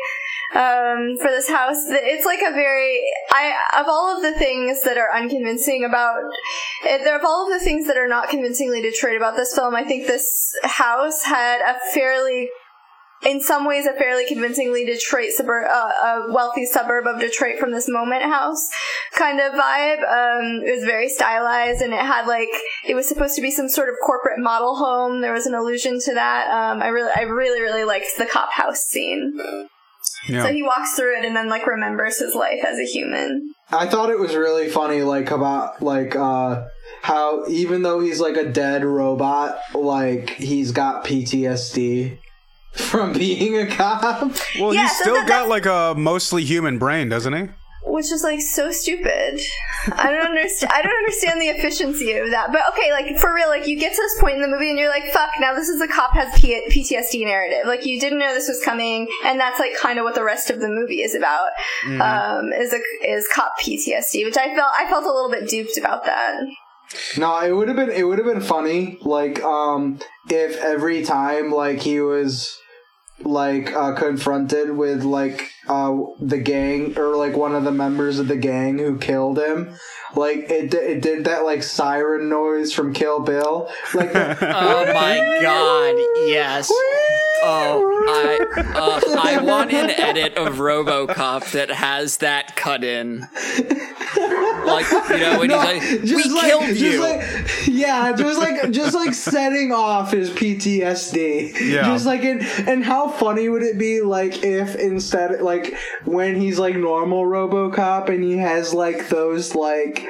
Um, for this house, it's like a very. I of all of the things that are unconvincing about, eh, there of all of the things that are not convincingly Detroit about this film, I think this house had a fairly in some ways a fairly convincingly Detroit suburb, uh, a wealthy suburb of Detroit from this moment house kind of vibe. Um, it was very stylized and it had like it was supposed to be some sort of corporate model home. There was an allusion to that. Um, I really, I really, really liked the cop house scene. Yeah. So he walks through it and then like remembers his life as a human. I thought it was really funny, like about like uh how even though he's like a dead robot, like he's got PTSD from being a cop. Well, Yeah, he's so still that- got like a mostly human brain, doesn't he? which is like so stupid. I don't understand. I don't understand the efficiency of that. But okay, like for real, like you get to this point in the movie and you're like, "Fuck!" Now this is a cop has P- PTSD narrative. Like you didn't know this was coming, and that's like kind of what the rest of the movie is about. Um, is a is cop PTSD, which I felt I felt a little bit duped about that. No, it would have been it would have been funny, like um if every time like he was like uh confronted with like uh the gang or like one of the members of the gang who killed him like it it did that like siren noise from kill bill like Oh my god, yes. Oh, I uh, I want an edit of RoboCop that has that cut in. Like you know when he's like, "We like, killed just you." like- yeah, just like just like setting off his PTSD. Yeah. Just like in and how funny would it be like if instead like when he's like normal RoboCop and he has like those like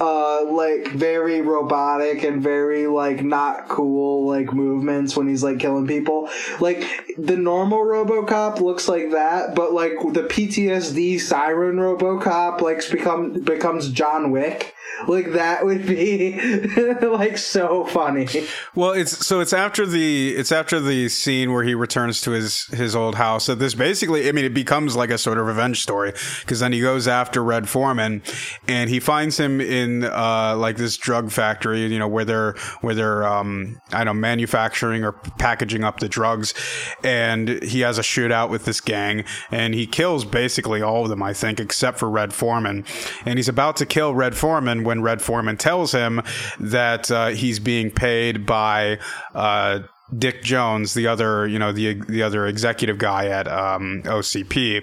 uh like very robotic and very like not cool like movements when he's like killing people. Like the normal robocop looks like that but like the ptsd siren robocop like become becomes john wick like that would be like so funny. Well, it's so it's after the it's after the scene where he returns to his his old house. So this basically, I mean, it becomes like a sort of revenge story because then he goes after Red Forman, and he finds him in uh like this drug factory, you know, where they're where they're um I don't know manufacturing or packaging up the drugs, and he has a shootout with this gang, and he kills basically all of them, I think, except for Red Forman, and he's about to kill Red Forman when Red Forman tells him that uh, he's being paid by uh, Dick Jones, the other, you know, the the other executive guy at um, OCP.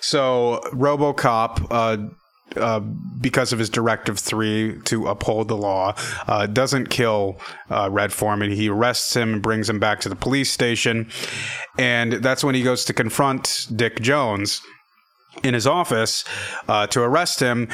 So RoboCop. Uh, uh, because of his directive three to uphold the law, uh, doesn't kill uh, Red Forman. He arrests him and brings him back to the police station, and that's when he goes to confront Dick Jones in his office uh, to arrest him,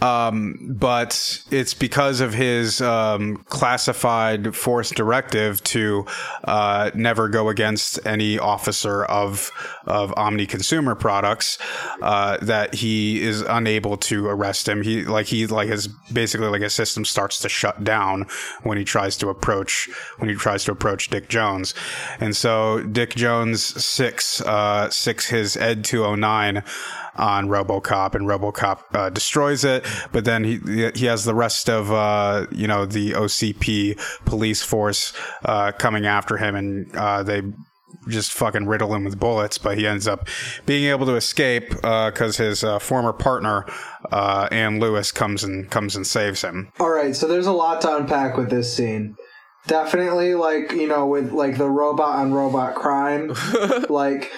um, but it's because of his um, classified force directive to uh, never go against any officer of of Omni Consumer Products uh, that he is unable to arrest him. He like he like his basically like his system starts to shut down when he tries to approach when he tries to approach Dick Jones, and so Dick Jones six uh, sics his Ed two oh nine on RoboCop, and RoboCop uh, destroys it. But then he he has the rest of uh, you know the OCP police force uh, coming after him, and uh, they just fucking riddle him with bullets. But he ends up being able to escape because his uh, former partner Ann Lewis comes and comes and saves him. All right, so there's a lot to unpack with this scene definitely like you know with like the robot on robot crime like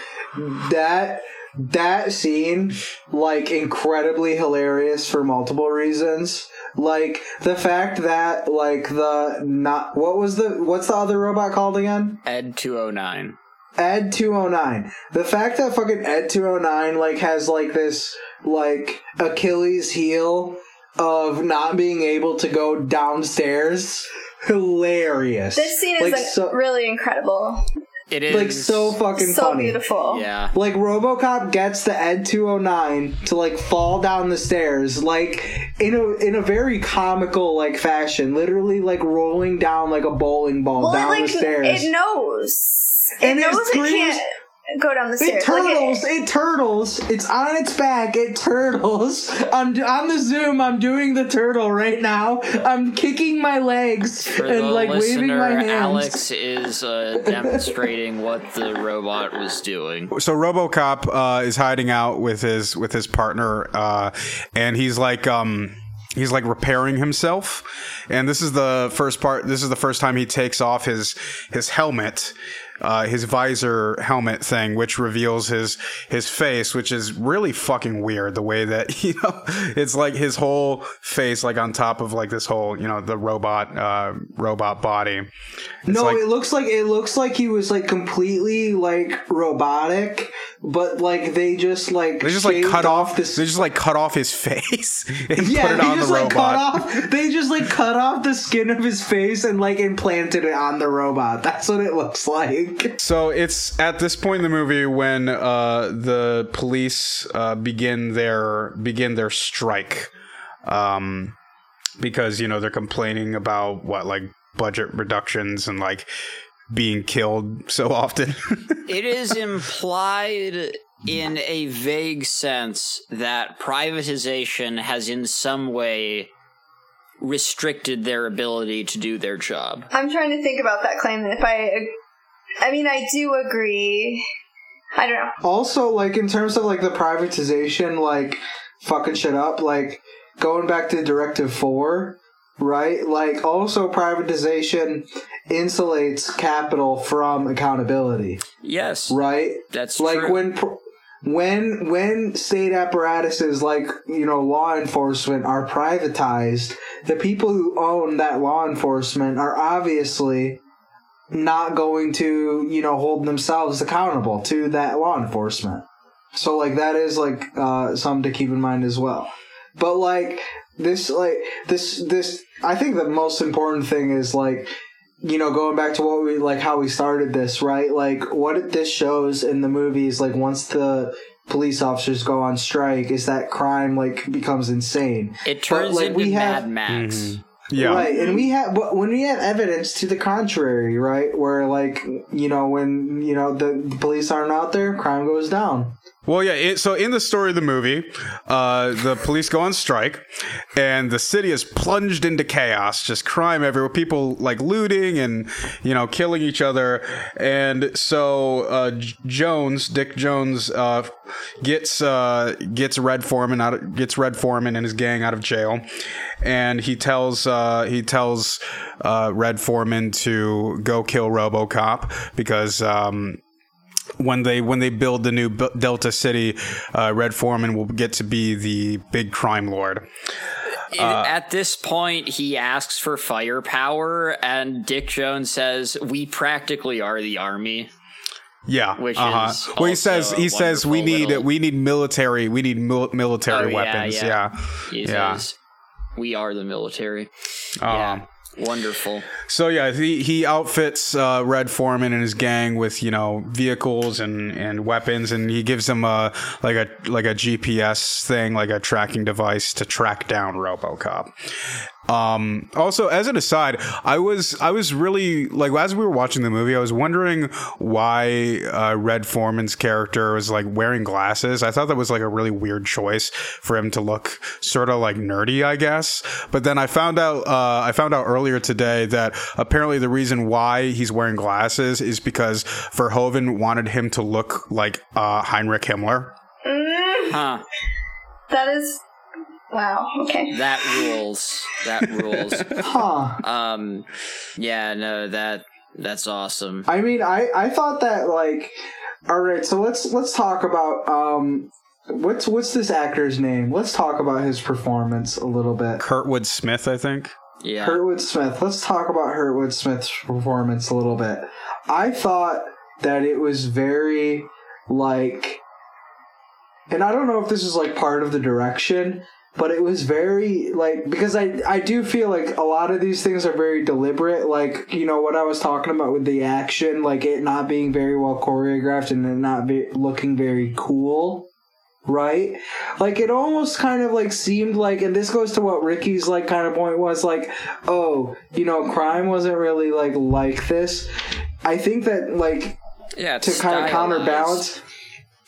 that that scene like incredibly hilarious for multiple reasons. Like the fact that like the not what was the what's the other robot called again? Ed 209 ed 209 the fact that fucking ed 209 like has like this like achilles heel of not being able to go downstairs hilarious. This scene is like, like, so, really incredible it is like so fucking so funny. beautiful. Yeah. Like RoboCop gets the Ed 209 to like fall down the stairs like in a in a very comical like fashion, literally like rolling down like a bowling ball well, down it, like, the stairs. It knows. And it it knows it screams- can't go down the It stairs. Like, turtles. it, turtles. It's on its back. It turtles. I'm d- on the Zoom. I'm doing the turtle right now. I'm kicking my legs For and the like waving my hands. Alex is uh, demonstrating what the robot was doing. so RoboCop uh, is hiding out with his with his partner, uh, and he's like um, he's like repairing himself. And this is the first part. This is the first time he takes off his his helmet. Uh, his visor helmet thing, which reveals his his face, which is really fucking weird. The way that you know, it's like his whole face, like on top of like this whole, you know, the robot uh, robot body. It's No, like- it looks like it looks like he was like completely like robotic, but like they just like They just like cut off. this. They just like cut off his face and yeah, put it on the like robot. cut off. They just like cut off the skin of his face and like implanted it on the robot. That's what it looks like. So it's at this point in the movie when uh, the police uh, begin their begin their strike, um, because you know they're complaining about what like budget reductions and like being killed so often. It is implied in a vague sense that privatization has in some way restricted their ability to do their job. I'm trying to think about that claim. And if I, I mean, I do agree. I don't know. Also, like in terms of like the privatization, like fucking shit up, like going back to Directive Four, right? Like also privatization insulates capital from accountability, Yes, right? that's like true. when pr- when when state apparatuses like you know law enforcement are privatized the people who own that law enforcement are obviously not going to you know hold themselves accountable to that law enforcement so like that is like uh something to keep in mind as well but like this like this this i think the most important thing is like you know, going back to what we like how we started this, right? Like what this shows in the movies, like once the police officers go on strike, is that crime like becomes insane. it turns like, into we Mad have- Max. Yeah, Right, and we have when we have evidence to the contrary, right? Where like you know when you know the, the police aren't out there, crime goes down. Well, yeah. It, so in the story of the movie, uh, the police go on strike, and the city is plunged into chaos, just crime everywhere. People like looting and you know killing each other. And so uh, Jones, Dick Jones, uh, gets uh, gets Red Forman out, of, gets Red Forman and his gang out of jail, and he tells uh, he tells uh, Red Forman to go kill RoboCop because. Um, when they when they build the new B- Delta City, uh, Red Forman will get to be the big crime lord. It- at this point, he asks for firepower, and Dick Jones says, "We practically are the army." Yeah, Which uh-huh. is well, he says he says we need little- we need military we need mil- military Oh, weapons. yeah. Yeah, He Yeah. "We are the military." Um, yeah, wonderful. So yeah, he he outfits uh, Red Forman and his gang with you know vehicles and, and weapons, and he gives them a like a like a GPS thing, like a tracking device to track down RoboCop. Um, also, as an aside, I was I was really like as we were watching the movie, I was wondering why uh, Red Forman's character was like wearing glasses. I thought that was like a really weird choice for him to look sort of like nerdy, I guess. But then I found out uh, I found out earlier today that apparently the reason why he's wearing glasses is because Verhoeven wanted him to look like uh, Heinrich Himmler. Huh? That is. Wow. Okay. That rules. That rules. Huh. um, yeah, no, that that's awesome. I mean, I I thought that like, all right. So let's let's talk about um, what's what's this actor's name? Let's talk about his performance a little bit. Kurtwood Smith, I think. Yeah, Hurtwood Smith. Let's talk about Hurtwood Smith's performance a little bit. I thought that it was very like, and I don't know if this is like part of the direction, but it was very like because I I do feel like a lot of these things are very deliberate. Like you know what I was talking about with the action, like it not being very well choreographed and it not be, looking very cool right? Like it almost kind of like seemed like, and this goes to what Ricky's like kind of point was like, oh, you know, crime wasn't really like like this. I think that like yeah. to kind of counterbalance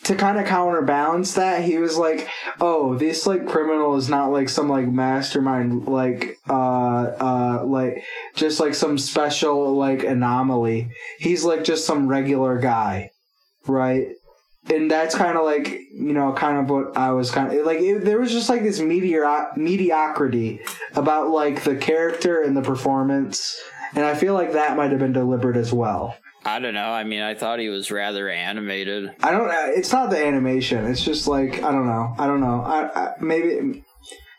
to kind of counterbalance that he was like oh this like criminal is not like some like mastermind like uh uh like just like some special like anomaly. He's like just some regular guy. Right? And that's kind of like you know kind of what i was kind of like it, there was just like this meteor mediocrity about like the character and the performance. And i feel like that might have been deliberate as well I don't know. I mean, I thought he was rather animated. I don't. uh, It's not the animation. It's just like I don't know. I don't know. I, I maybe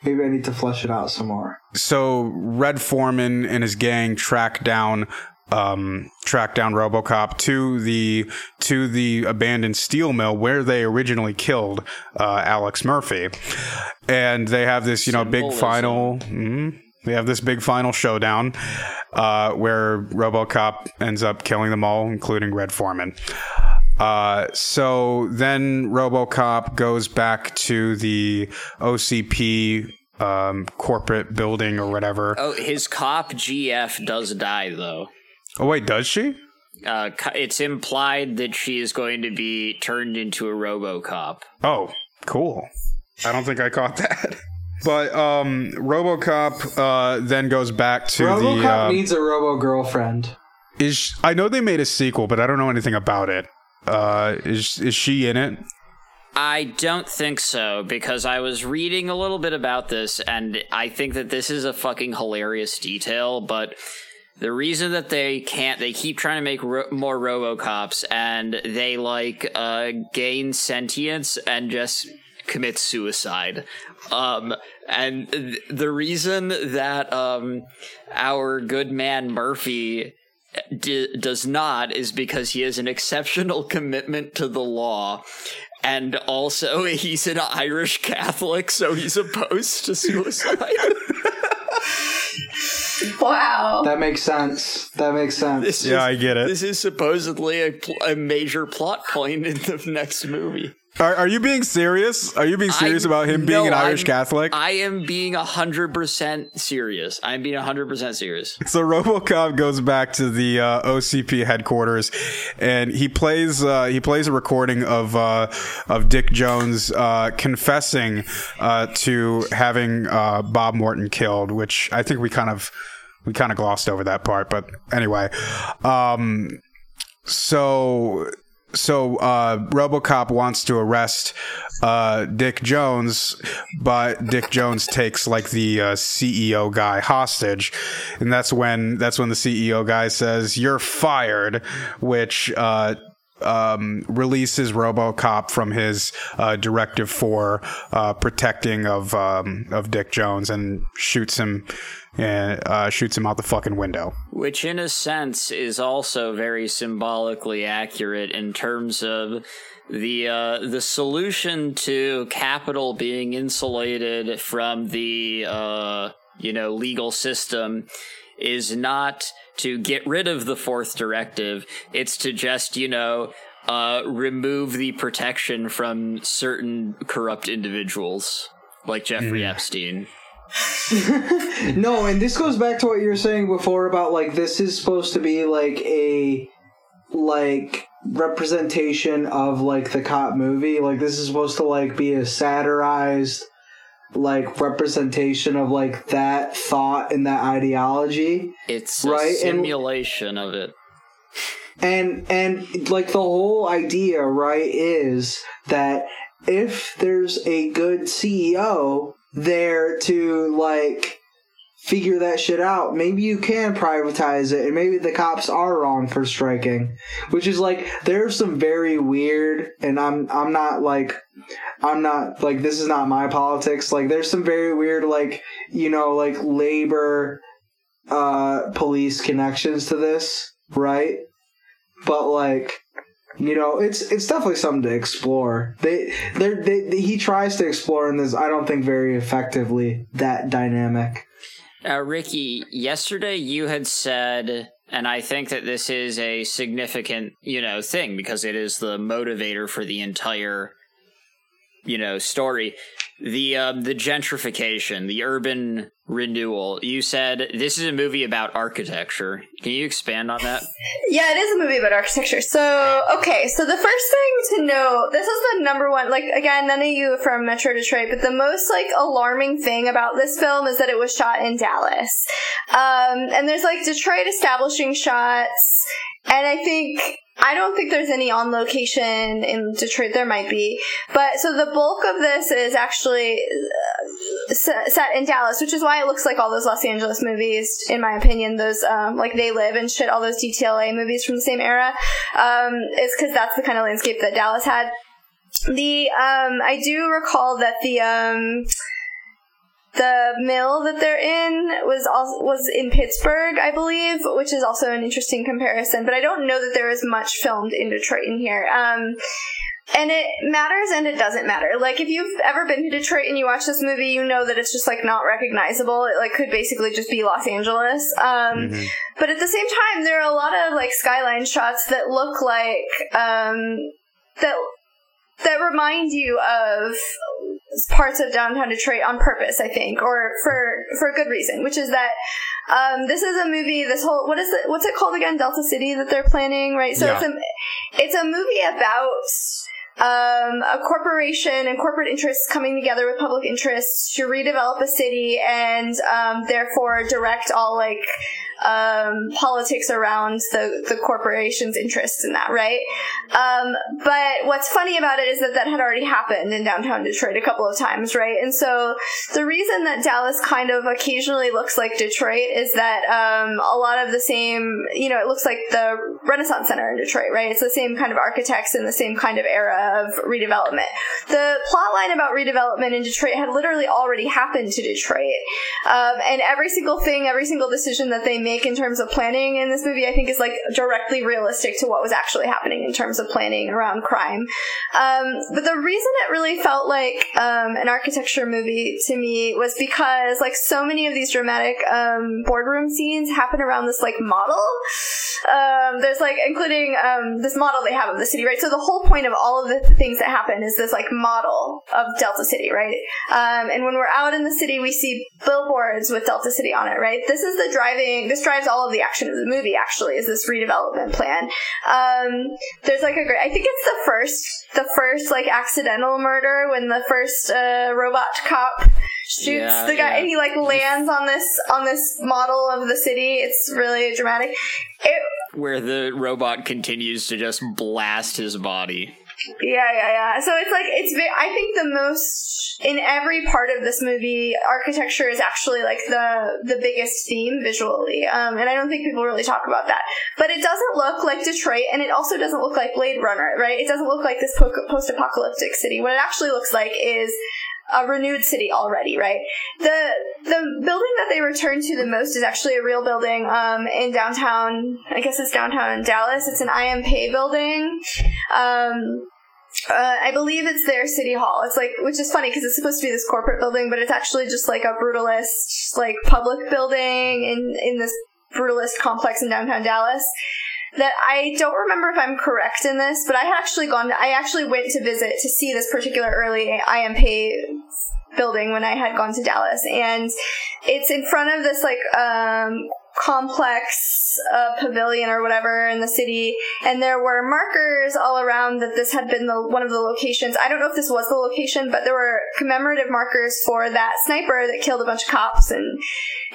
maybe I need to flesh it out some more. so Red Forman and his gang track down um track down RoboCop to the to the abandoned steel mill where they originally killed uh Alex Murphy. And they have this, you know, big final mhm. They have this big final showdown uh where RoboCop ends up killing them all including Red Forman. Uh, so then RoboCop goes back to the OCP um, corporate building or whatever. Oh, his cop GF does die though. Oh wait, does she? Uh, it's implied that she is going to be turned into a RoboCop. Oh, cool. I don't think I caught that. But um, RoboCop uh, then goes back to RoboCop the. Uh, needs a Robo girlfriend. is I know they made a sequel, but I don't know anything about it. Uh, is is she in it? I don't think so because I was reading a little bit about this and I think that this is a fucking hilarious detail, but the reason that they can't they keep trying to make ro- more RoboCops and they like uh gain sentience and just commit suicide. Um and th- the reason that um our good man Murphy d- does not is because he has an exceptional commitment to the law. And also, he's an Irish Catholic, so he's opposed to suicide. Wow. That makes sense. That makes sense. This Yeah, is, I get it. This is supposedly a, pl- a major plot point in the next movie. Are, are you being serious? Are you being serious I- about him being no, an Irish I'm- Catholic? I am being 100% serious. I'm being 100% serious. So RoboCop goes back to the uh, OCP headquarters, and he plays uh, he plays a recording of uh, of Dick Jones uh, confessing uh, to having uh, Bob Morton killed, which I think we kind of we kind of glossed over that part, but anyway. Um, so so uh, RoboCop wants to arrest uh, Dick Jones, but Dick Jones takes like the uh, CEO guy hostage, and that's when that's when the CEO guy says you're fired, which. Uh, um, releases RoboCop from his uh, directive for uh, protecting of um, of Dick Jones and shoots him and uh, shoots him out the fucking window. Which, in a sense, is also very symbolically accurate in terms of the uh, the solution to capital being insulated from the uh, you know legal system is not to get rid of the fourth directive. It's to just you know uh, remove the protection from certain corrupt individuals like Jeffrey Mm. Epstein. no, and this goes back to what you were saying before about like this is supposed to be like a like representation of like the cop movie. Like this is supposed to like be a satirized like representation of like that thought and that ideology. It's Right, a and- simulation of it. and and like the whole idea right is that if there's a good ceo there to like figure that shit out. Maybe you can privatize it and maybe the cops are wrong for striking. Which is like there's some very weird and i'm i'm not like i'm not like this is not my politics. Like there's some very weird like you know like labor uh police connections to this right? But like you know it's it's definitely something to explore they they they he tries to explore in this i don't think very effectively that dynamic Uh, Ricky, yesterday you had said, and I think that this is a significant, you know, thing because it is the motivator for the entire, you know, story. The um, the gentrification, the urban renewal. You said this is a movie about architecture. Can you expand on that? Yeah, it is a movie about architecture. So, okay, so the first thing to know, this is the number one, like, again, none of you are from Metro Detroit, but the most, like, alarming thing about this film is that it was shot in Dallas. Um, and there's, like, Detroit establishing shots, and I think, I don't think there's any on location in Detroit. There might be. But, so the bulk of this is actually uh, set in Dallas, which is why it looks like all those Los Angeles movies, in my opinion. Those um, like They Live and shit, all those DTLA movies from the same era, um, is because that's the kind of landscape that Dallas had. The um, I do recall that the um, the mill that they're in was also was in Pittsburgh, I believe, which is also an interesting comparison. But I don't know that there is much filmed in Detroit in here. Um, and it matters and it doesn't matter. Like if you've ever been to Detroit and you watch this movie, you know that it's just like not recognizable. It like could basically just be Los Angeles. Um, but at the same time, there are a lot of like skyline shots that look like um, that that remind you of parts of downtown Detroit on purpose, I think, or for for a good reason, which is that um, this is a movie. This whole what is it? What's it called again? Delta City that they're planning, right? So Yeah. it's a it's a movie about um, a corporation and corporate interests coming together with public interests to redevelop a city and um, therefore direct all like um, politics around the, the corporation's interests in that, right? Um, but what's funny about it is that that had already happened in downtown Detroit a couple of times, right? And so the reason that Dallas kind of occasionally looks like Detroit is that um, a lot of the same, you know, it looks like the Renaissance Center in Detroit, right? It's the same kind of architects and the same kind of era of redevelopment. The plot line about redevelopment in Detroit had literally already happened to Detroit. Um, and every single thing, every single decision that they make in terms of planning in this movie, I think is like directly realistic to what was actually happening in terms of planning around crime. Um, but the reason it really felt like um, an architecture movie to me was because like so many of these dramatic um, boardroom scenes happen around this like model. Um, there's like including um, this model they have of the city, right? So the whole point of all of the things that happen is this like model of Delta City, right? Um, and when we're out in the city, we see billboards with Delta City on it, right? This is the driving. This drives all of the action of the movie. Actually, is this redevelopment plan? Um, there's like a great. I think it's the first, the first like accidental murder when the first uh, robot cop shoots Yeah, the guy yeah. and he like lands on this on this model of the city. It's really dramatic. It, Where the robot continues to just blast his body. Yeah, yeah, yeah. So it's like it's. I think the most in every part of this movie, architecture is actually like the the biggest theme visually, um, and I don't think people really talk about that. But it doesn't look like Detroit, and it also doesn't look like Blade Runner, right? It doesn't look like this po- post-apocalyptic city. What it actually looks like is a renewed city already, right? The the building that they return to the most is actually a real building um, in downtown. I guess it's downtown Dallas. It's an I. M. Pei building. Um, uh, I believe it's their city hall. It's like, which is funny because it's supposed to be this corporate building, but it's actually just like a brutalist, like public building in in this brutalist complex in downtown Dallas. That I don't remember if I'm correct in this, but I actually gone. I actually went to visit to see this particular early I. M. Pei building when I had gone to Dallas, and it's in front of this like um, complex uh, pavilion or whatever in the city, and there were markers all around that this had been the one of the locations. I don't know if this was the location, but there were commemorative markers for that sniper that killed a bunch of cops and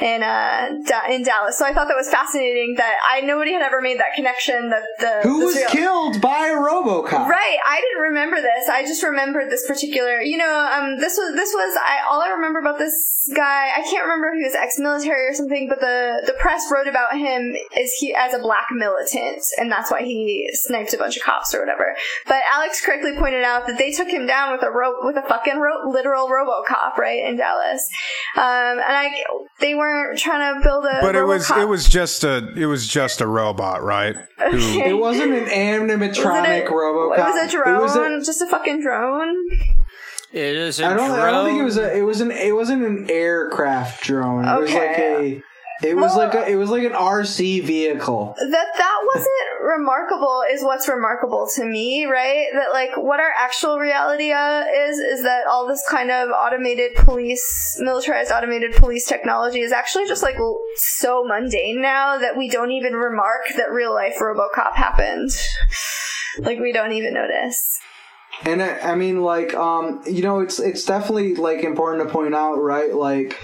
in uh, in Dallas. So I thought that was fascinating that I nobody had ever made that connection that the Who was real- killed by a RoboCop? Right, I didn't remember this. I just remembered this particular. You know, um, this was this was. I all I remember about this guy. I can't remember if he was ex-military or something, but the the press wrote about him as he as a black militant, and that's why he sniped a bunch of cops or whatever. But Alex correctly pointed out that they took him down with a rope with a fucking ro- literal RoboCop, right in Dallas. Um, and I they weren't trying to build a. But it was RoboCop. it was just a it was just a robot, right? Who- Okay. It wasn't an animatronic it a, It was a drone. Was a, just a fucking drone. It is. A I don't. drone. I don't think it was a. It was an. It wasn't an aircraft drone. It was like a. It was Well- like a. It was like an RC vehicle. that that wasn't remarkable is what's remarkable to me right that like what our actual reality uh, is is that all this kind of automated police militarized automated police technology is actually just like so mundane now that we don't even remark that real life robocop happened like we don't even notice And I, I mean, like, um, you know, it's it's definitely like important to point out, right? Like,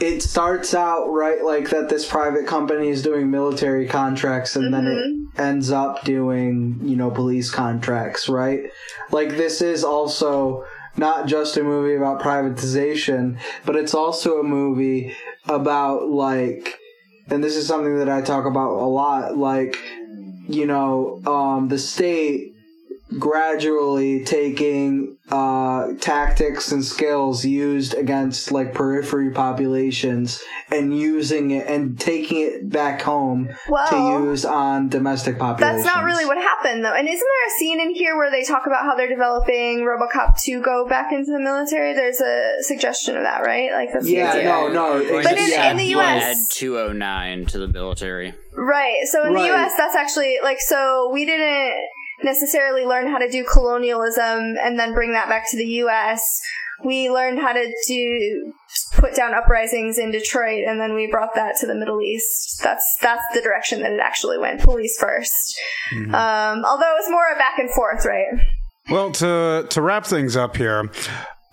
it starts out right, like that this private company is doing military contracts, and then it ends up doing, you know, police contracts, right? Like, this is also not just a movie about privatization, but it's also a movie about like, and this is something that I talk about a lot, like, you know, um, the state gradually taking uh, tactics and skills used against like periphery populations and using it and taking it back home Well, to use on domestic populations. That's not really what happened, though. And isn't there a scene in here where they talk about how they're developing RoboCop to go back into the military? There's a suggestion of that, right? Like that's Yeah, idea. no, no. But in- yeah, in the. US add 209 to the military. Right. So in Right. the U.S., that's actually like so we didn't necessarily learn how to do colonialism and then bring that back to the U.S. We learned how to do put down uprisings in Detroit, and then we brought that to the Middle East. That's that's the direction that it actually went. Police 1st Um, although it was more a back and forth, right? Well, to to wrap things up here,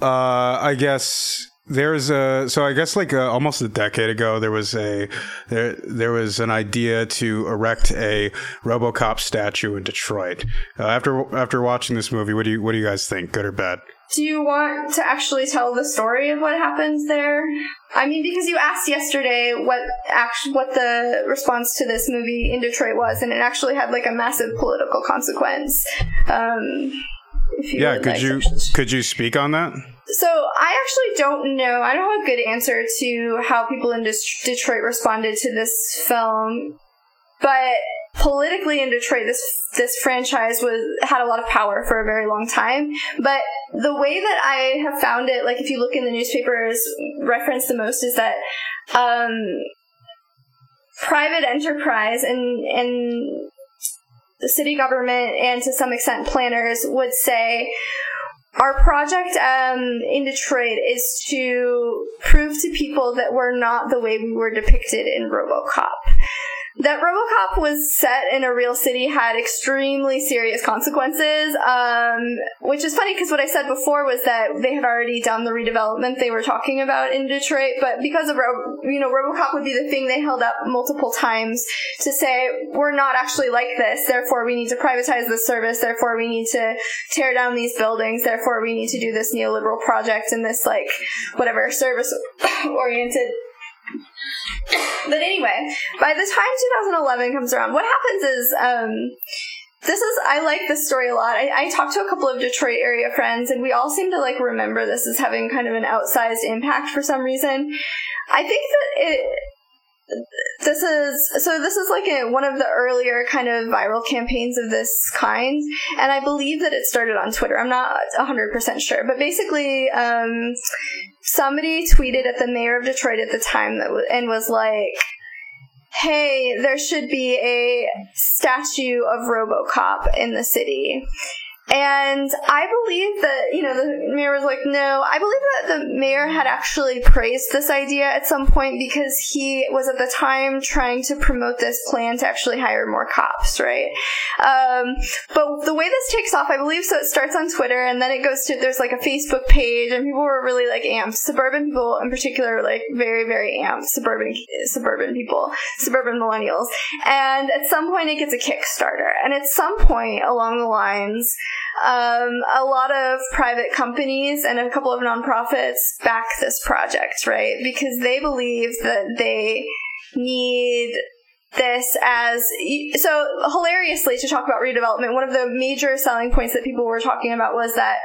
uh, I guess there's a so I guess like a, almost a decade ago there was a there there was an idea to erect a RoboCop statue in Detroit. Uh, after after watching this movie, what do you what do you guys think? Good or bad? Do you want to actually tell the story of what happens there? I mean, because you asked yesterday what act- what the response to this movie in Detroit was, and it actually had like a massive political consequence. Um, if you Yeah, could like you could you speak on that? So I actually don't know. I don't have a good answer to how people in Detroit responded to this film, but politically in Detroit, this this franchise was had a lot of power for a very long time. But the way that I have found it, like if you look in the newspapers, referenced the most is that um, private enterprise and and the city government and to some extent planners would say our project um, in Detroit is to prove to people that we're not the way we were depicted in RoboCop. That RoboCop was set in a real city had extremely serious consequences, um, which is funny because what I said before was that they had already done the redevelopment they were talking about in Detroit, but because of Ro- you know RoboCop would be the thing they held up multiple times to say we're not actually like this, therefore we need to privatize the service, therefore we need to tear down these buildings, therefore we need to do this neoliberal project and this like whatever service oriented but anyway, by the time 2011 comes around, what happens is um, this is I like this story a lot. I, I talked to a couple of Detroit area friends, and we all seem to like remember this as having kind of an outsized impact for some reason. I think that it this is so this is like a, one of the earlier kind of viral campaigns of this kind and i believe that it started on twitter i'm not 100% sure but basically um, somebody tweeted at the mayor of detroit at the time that w- and was like hey there should be a statue of robocop in the city and I believe that, you know, the mayor was like, no, I believe that the mayor had actually praised this idea at some point because he was at the time trying to promote this plan to actually hire more cops, right? Um, but the way this takes off, I believe, so it starts on Twitter and then it goes to, there's like a Facebook page and people were really like amped. Suburban people in particular like very, very amped. Suburban, suburban people, suburban millennials. And at some point it gets a Kickstarter. And at some point along the lines, um, a lot of private companies and a couple of nonprofits back this project, right? Because they believe that they need this as so hilariously to talk about redevelopment one of the major selling points that people were talking about was that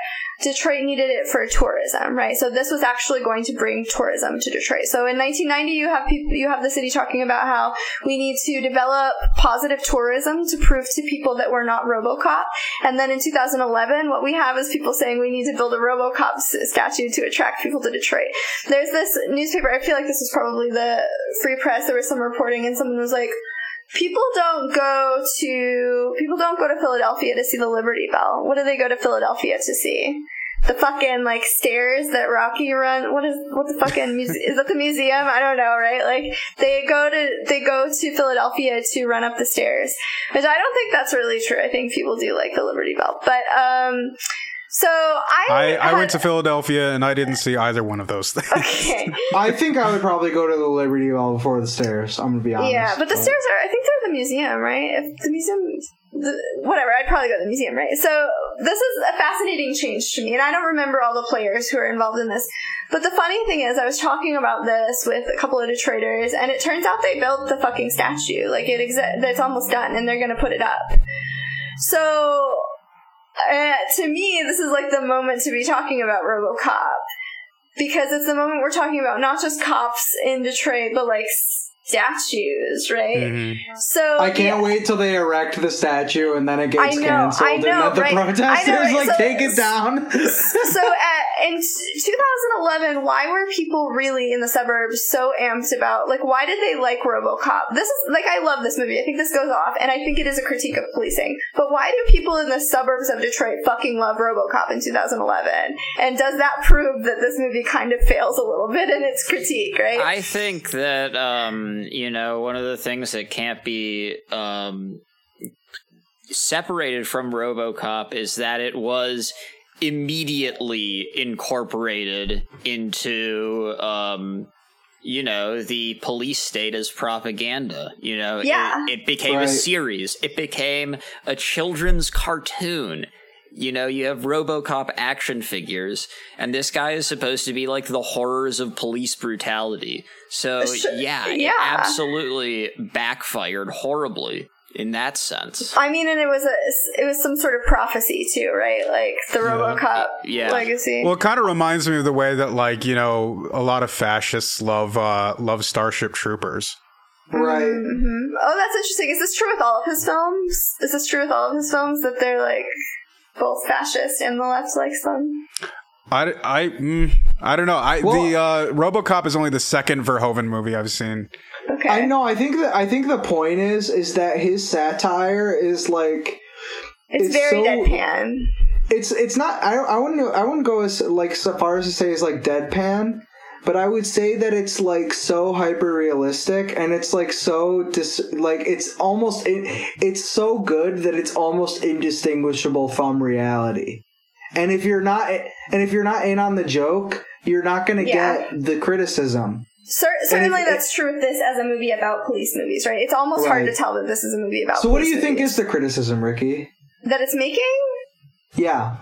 Detroit needed it for tourism, right? So this was actually going to bring tourism to Detroit. So in 1990, you have people, you have the city talking about how we need to develop positive tourism to prove to people that we're not RoboCop. And then in 2011, what we have is people saying we need to build a RoboCop statue to attract people to Detroit. There's this newspaper. I feel like this was probably the Free Press. There was some reporting, and someone was like people don't go to people don't go to Philadelphia to see the Liberty Bell. What do they go to Philadelphia to see? The fucking like stairs that Rocky run. What is what the fucking muse- is that the museum? I don't know, right? Like they go to they go to Philadelphia to run up the stairs, which I don't think that's really true. I think people do like the Liberty Bell, but um. So I I, I had- went to Philadelphia and I didn't see either one of those things. Okay. I think I would probably go to the Liberty Bell before the stairs. I'm gonna be honest. Yeah, but the stairs are. I think they're the museum, right? If the museum, the, whatever. I'd probably go to the museum, right? So this is a fascinating change to me, and I don't remember all the players who are involved in this. But the funny thing is, I was talking about this with a couple of Detroiters, and it turns out they built the fucking statue. Like it exi- It's almost done, and they're gonna put it up. So. Uh, to me, this is like the moment to be talking about RoboCop. Because it's the moment we're talking about not just cops in Detroit, but like statues, right? Mhm. So I can't yeah. wait till they erect the statue and then it I gets know, canceled I and know, then the right? I know, protesters right? like So- take it down. so at, in 2011, why were people really in the suburbs so amped about like why did they like RoboCop? This is like I love this movie. I think this goes off, and I think it is a critique of policing. But why do people in the suburbs of Detroit fucking love RoboCop in 2011? And does that prove that this movie kind of fails a little bit in its critique? Right? I think that um, you know one of the things that can't be um, separated from RoboCop is that it was immediately incorporated into um, you know the police state as propaganda. You know, Yeah. it, it became a series. It became a children's cartoon. You know, you have RoboCop action figures, and this guy is supposed to be like the horrors of police brutality. So Sure, yeah, it yeah. absolutely backfired horribly in that sense. I mean, and it was a it was some sort of prophecy too, right? Like the RoboCop Yeah. legacy. Well, it kind of reminds me of the way that, like, you know, a lot of fascists love uh, love Starship Troopers. right. hmm Oh, that's interesting. Is this true with all of his films? Is this true with all of his films that they're like both fascist and the left likes them? I, I, mm, I don't know. I Well- the uh, RoboCop is only the second Verhoeven movie I've seen. Okay. I know. I think that I think the point is is that his satire is like It's, it's very so- deadpan. it's it's not. I don't- I wouldn't I wouldn't go as like so far as to say it's like deadpan, but I would say that it's like so hyper realistic and it's like so dis like it's almost it, it's so good that it's almost indistinguishable from reality. And if you're not and if you're not in on the joke, you're not going to Yeah. get the criticism. Cer- certainly, it- that's true with this as a movie about police movies, right? It's almost hard to tell that this is a movie about. So what do you think is the criticism, Ricky? that it's making? Yeah.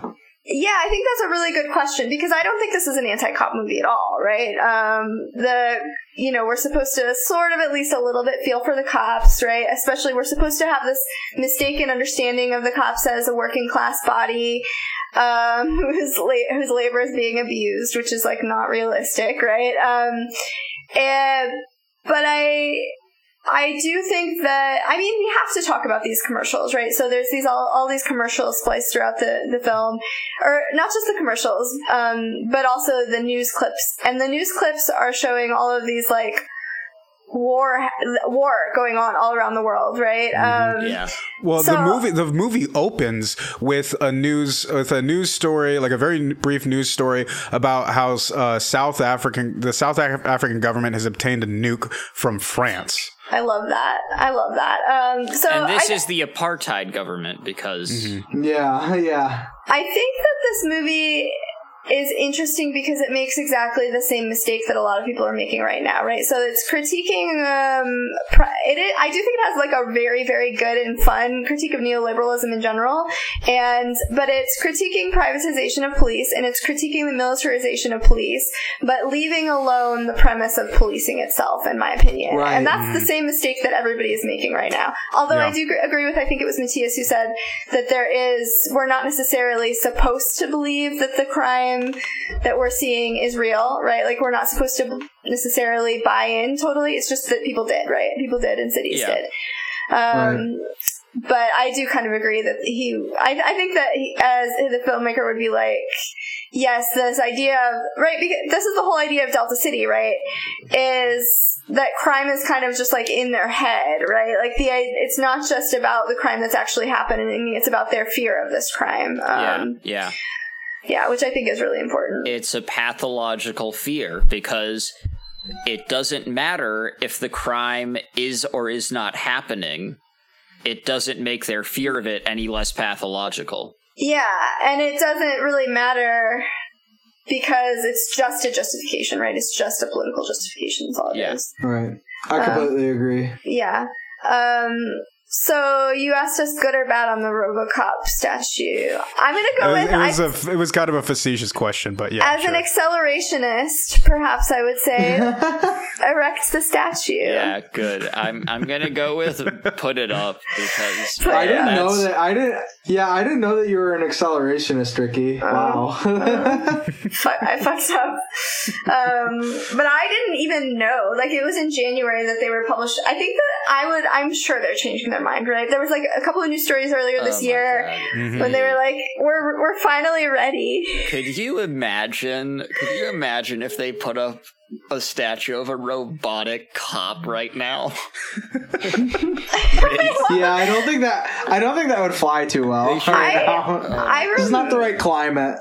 Yeah, I think that's a really good question because I don't think this is an anti-cop movie at all, right? Um, the you know we're supposed to sort of at least a little bit feel for the cops, right? Especially we're supposed to have this mistaken understanding of the cops as a working class body um, whose la- whose labor is being abused, which is like not realistic, right? Um, and but I I do think that I mean we have to talk about these commercials, right? So there's these all, all these commercials spliced throughout the, the film, or not just the commercials, um, but also the news clips. And the news clips are showing all of these like war war going on all around the world, right? Um, Yeah. Well, So- the movie the movie opens with a news with a news story, like a very brief news story about how uh, South African the South African government has obtained a nuke from France. I love that. I love that. Um, so And this I, is the apartheid government because Yeah, yeah. I think that this movie is interesting because it makes exactly the same mistake that a lot of people are making right now, right? So it's critiquing. Um, it is, I do think it has like a very, very good and fun critique of neoliberalism in general, and but it's critiquing privatization of police and it's critiquing the militarization of police, but leaving alone the premise of policing itself, in my opinion. Right. And that's the same mistake that everybody is making right now. Although I do gr- agree with, I think it was Matthias who said that there is, we're not necessarily supposed to believe that the crime that we're seeing is real, right? Like we're not supposed to necessarily buy in totally. It's just that people did, right? People did and cities Yeah. did. Um, But I do kind of agree that he, I, I think that he, as the filmmaker would be like, yes, this idea of, right, because this is the whole idea of Delta City, right? Is that crime is kind of just like in their head, right? Like the, it's not just about the crime that's actually happening, it's about their fear of this crime. Um, yeah. yeah, which I think is really important. It's a pathological fear because it doesn't matter if the crime is or is not happening. It doesn't make their fear of it any less pathological. Yeah, and it doesn't really matter because it's just a justification, right? It's just a political justification. That's all it is. Yeah. Right. I Um, completely agree. Yeah. Um, so you asked us good or bad on the RoboCop statue. I'm gonna It go was, with it was I, a it was kind of a facetious question, but yeah. as sure. an accelerationist, perhaps I would say erect the statue. Yeah, good. I'm I'm gonna go with put it up because Put I didn't know that. I didn't. Yeah, I didn't know that you were an accelerationist, Ricky. Wow. Fu- I fucked up. Um, but I didn't even know. Like it was in January that they were published. I think that I would. I'm sure they're changing their mind, right? There was like a couple of news stories earlier this Oh year God. Mhm. when they were like, "We're we're finally ready." Could you imagine? Could you imagine if they put up a statue of a robotic cop right now? yeah, I don't think that. I don't think that would fly too well. They should- right I- now. I This is not the right climate.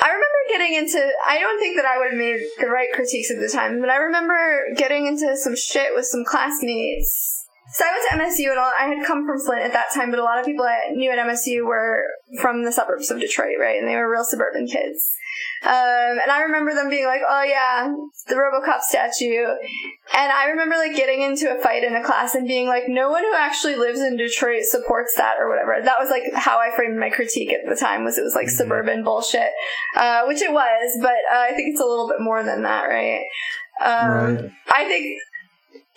I remember getting into. I don't think that I would have made the right critiques at the time, but I remember getting into some shit with some classmates. So I went to MSU and all, I had come from Flint at that time, but a lot of people I knew at MSU were from the suburbs of Detroit, right? And they were real suburban kids. Um, and I remember them being like, "Oh yeah, the RoboCop statue," and I remember like getting into a fight in a class and being like, "No one who actually lives in Detroit supports that or whatever." That was like how I framed my critique at the time. Was it was like suburban bullshit, uh, which it was, but uh, I think it's a little bit more than that, right? Um, Right. I think,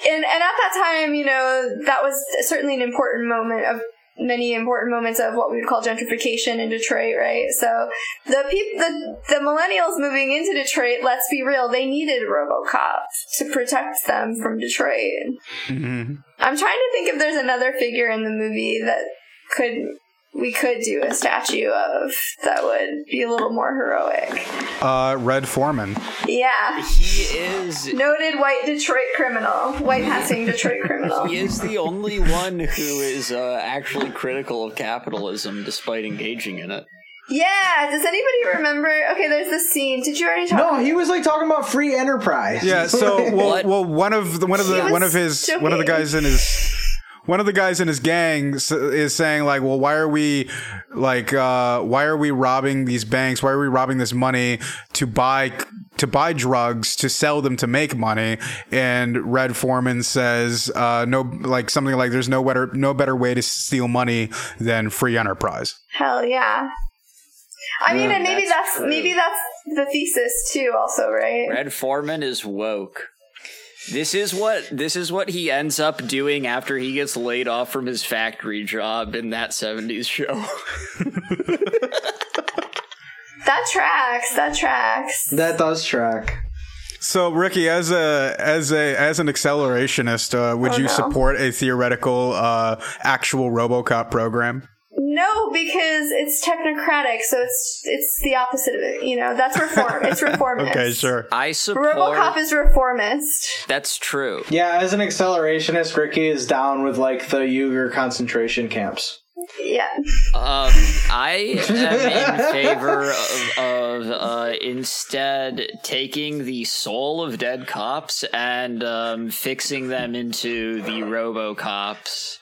and and at that time, you know, that was certainly an important moment of many important moments of what we would call gentrification in Detroit, right? So the people, the the millennials moving into Detroit, let's be real, they needed RoboCop to protect them from Detroit. Mhm. I'm trying to think if there's another figure in the movie that could we could do a statue of that would be a little more heroic. Uh, Red Forman. Yeah. He is. Noted white Detroit criminal, white passing Detroit criminal. He is the only one who is uh, actually critical of capitalism despite engaging in it. Yeah, does anybody remember? Okay, there's this scene. Did you already talk? No, he was like talking about free enterprise. Yeah. So well, well, one of the one of the one of his one of the guys in his one of the guys in his gang is saying like, well, why are we like, uh, why are we robbing these banks? Why are we robbing this money to buy to buy drugs to sell them to make money? And Red Forman says, uh, no, like something like, there's no better no better way to steal money than free enterprise. Hell yeah. I mean, Yeah, and maybe that's that's, maybe that's the thesis too. Also, right? Red Forman is woke. This is what this is what he ends up doing after he gets laid off from his factory job in that 70s show. That tracks. That tracks. That does track. So, Ricky, as a as a as an accelerationist, uh, would Oh, you no. support a theoretical, uh, actual RoboCop program? No, because it's technocratic, so it's it's the opposite of it. You know, that's reform. it's reformist. Okay, sure. I support RoboCop is reformist. That's true. Yeah, as an accelerationist, Ricky is down with like the Uyghur concentration camps. Yeah. Um, I am in favor of, of uh, instead taking the soul of dead cops and um, fixing them into the RoboCops.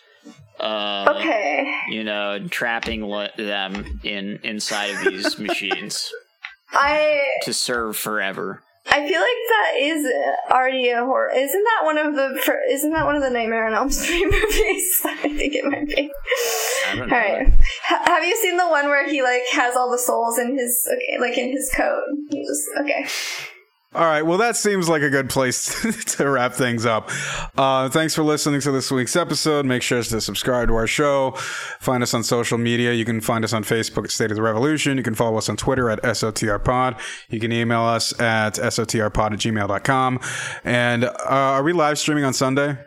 Uh, Okay. You know, trapping them in inside of these machines I to serve forever. I feel like that is already a horror. Isn't that one of the? Isn't that one of the Nightmare on Elm Street movies? I think it might be. I don't know. right. Ha- have you seen the one where he like has all the souls in his okay, like in his coat? He just okay. All right. Well, that seems like a good place to wrap things up. Uh, thanks for listening to this week's episode. Make sure to subscribe to our show. Find us on social media. You can find us on Facebook at State of the Revolution. You can follow us on Twitter at SOTRPod. You can email us at SOTRPod at gmail.com. And uh, are we live streaming on Sunday?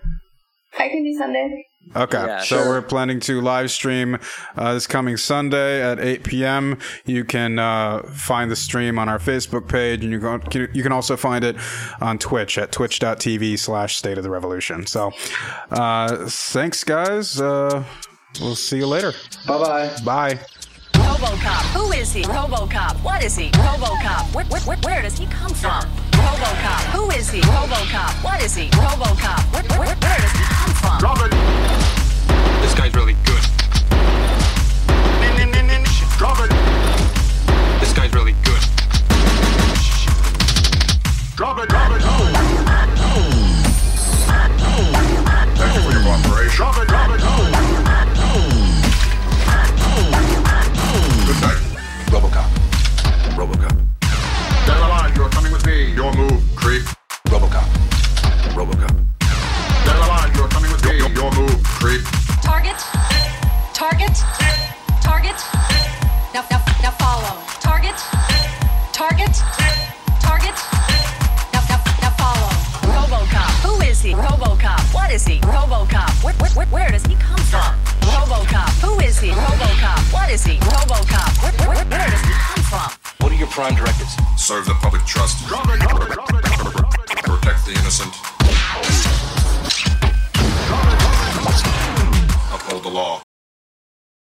I can do Sunday. Okay, Yeah, so sure. we're planning to live stream uh, this coming Sunday at 8 p.m. You can uh, find the stream on our Facebook page, and you can you can also find it on Twitch at twitch.tv slash State of the Revolution. So, uh, thanks, guys. Uh, we'll see you later. Bye bye bye. Bye. RoboCop. Who is he? RoboCop. What is he? RoboCop. Where, where, where, where does he come from? RoboCop. Who is he? RoboCop. What is he? RoboCop. Where, where, where does he come from? Robin! This guy's really good. Robin! This guy's really good. Robin! Robin! Thank you for your cooperation. Robin! Your move, creep. Robocop. Robocop. Delaline, you're coming with me. Your move, creep. Target. Target. Target. Now, now, now follow. Target. Target. Target. Now, now, now follow. RoboCop. Who is he? RoboCop. What is he? RoboCop. Where, where, where, where does he come from? RoboCop. Who is he? RoboCop. What is he? RoboCop. Where, where, where does he come from? What are your prime directives? Serve the public trust. Protect the innocent. Uphold the law.